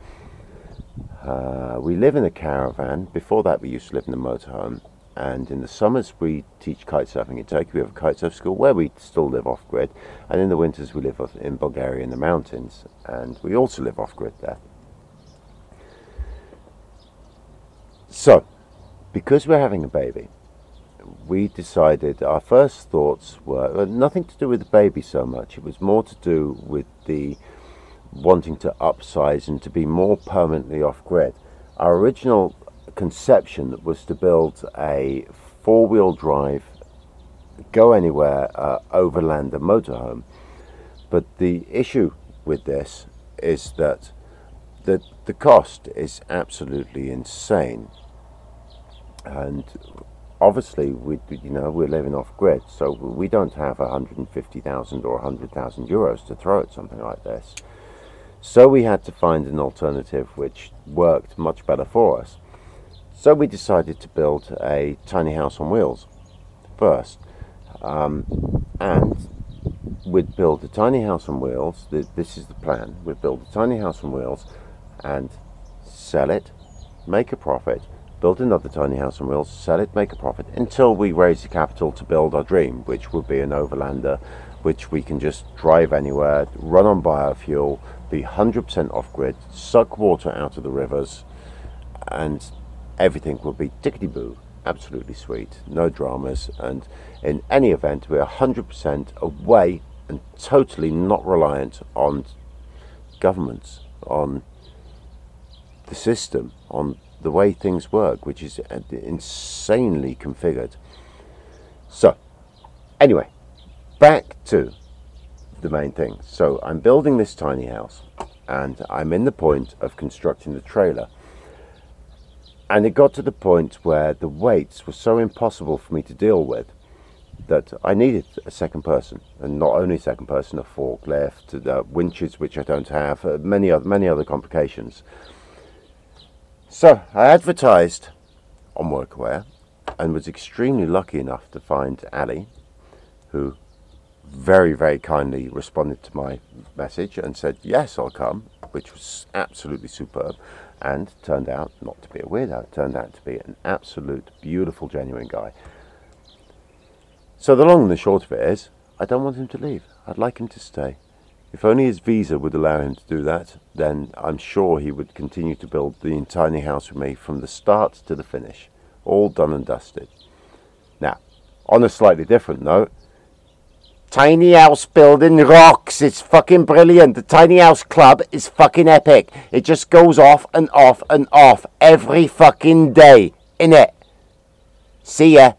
Uh, we live in a caravan. Before that, we used to live in a motorhome. And in the summers, we teach kite surfing in Turkey. We have a kite surf school where we still live off grid. And in the winters, we live in Bulgaria in the mountains. And we also live off grid there. So, because we're having a baby, we decided our first thoughts were nothing to do with the baby so much. It was more to do with the wanting to upsize and to be more permanently off grid. Our original conception was to build a four wheel drive, go anywhere, uh, overlander motorhome. But the issue with this is that the, the cost is absolutely insane and obviously we you know we're living off grid so we don't have 150,000 or 100,000 euros to throw at something like this. So we had to find an alternative which worked much better for us. So we decided to build a tiny house on wheels first. Um, and we'd build a tiny house on wheels. This is the plan. We'd build a tiny house on wheels and sell it make a profit build another tiny house on wheels, sell it, make a profit, until we raise the capital to build our dream, which would be an overlander, which we can just drive anywhere, run on biofuel, be 100% off grid, suck water out of the rivers, and everything will be tickety boo. Absolutely sweet, no dramas, and in any event, we're 100% away and totally not reliant on governments, on the system, on the way things work, which is uh, insanely configured. So, anyway, back to the main thing. So, I'm building this tiny house and I'm in the point of constructing the trailer. And it got to the point where the weights were so impossible for me to deal with that I needed a second person, and not only a second person, a forklift, the winches which I don't have, uh, many other many other complications. So I advertised on Workaware and was extremely lucky enough to find Ali, who very, very kindly responded to my message and said, Yes, I'll come, which was absolutely superb. And turned out not to be a weirdo, turned out to be an absolute beautiful, genuine guy. So the long and the short of it is, I don't want him to leave. I'd like him to stay. If only his visa would allow him to do that, then I'm sure he would continue to build the tiny house with me from the start to the finish, all done and dusted. Now, on a slightly different note, Tiny House building rocks. It's fucking brilliant. The Tiny House Club is fucking epic. It just goes off and off and off every fucking day, innit? See ya.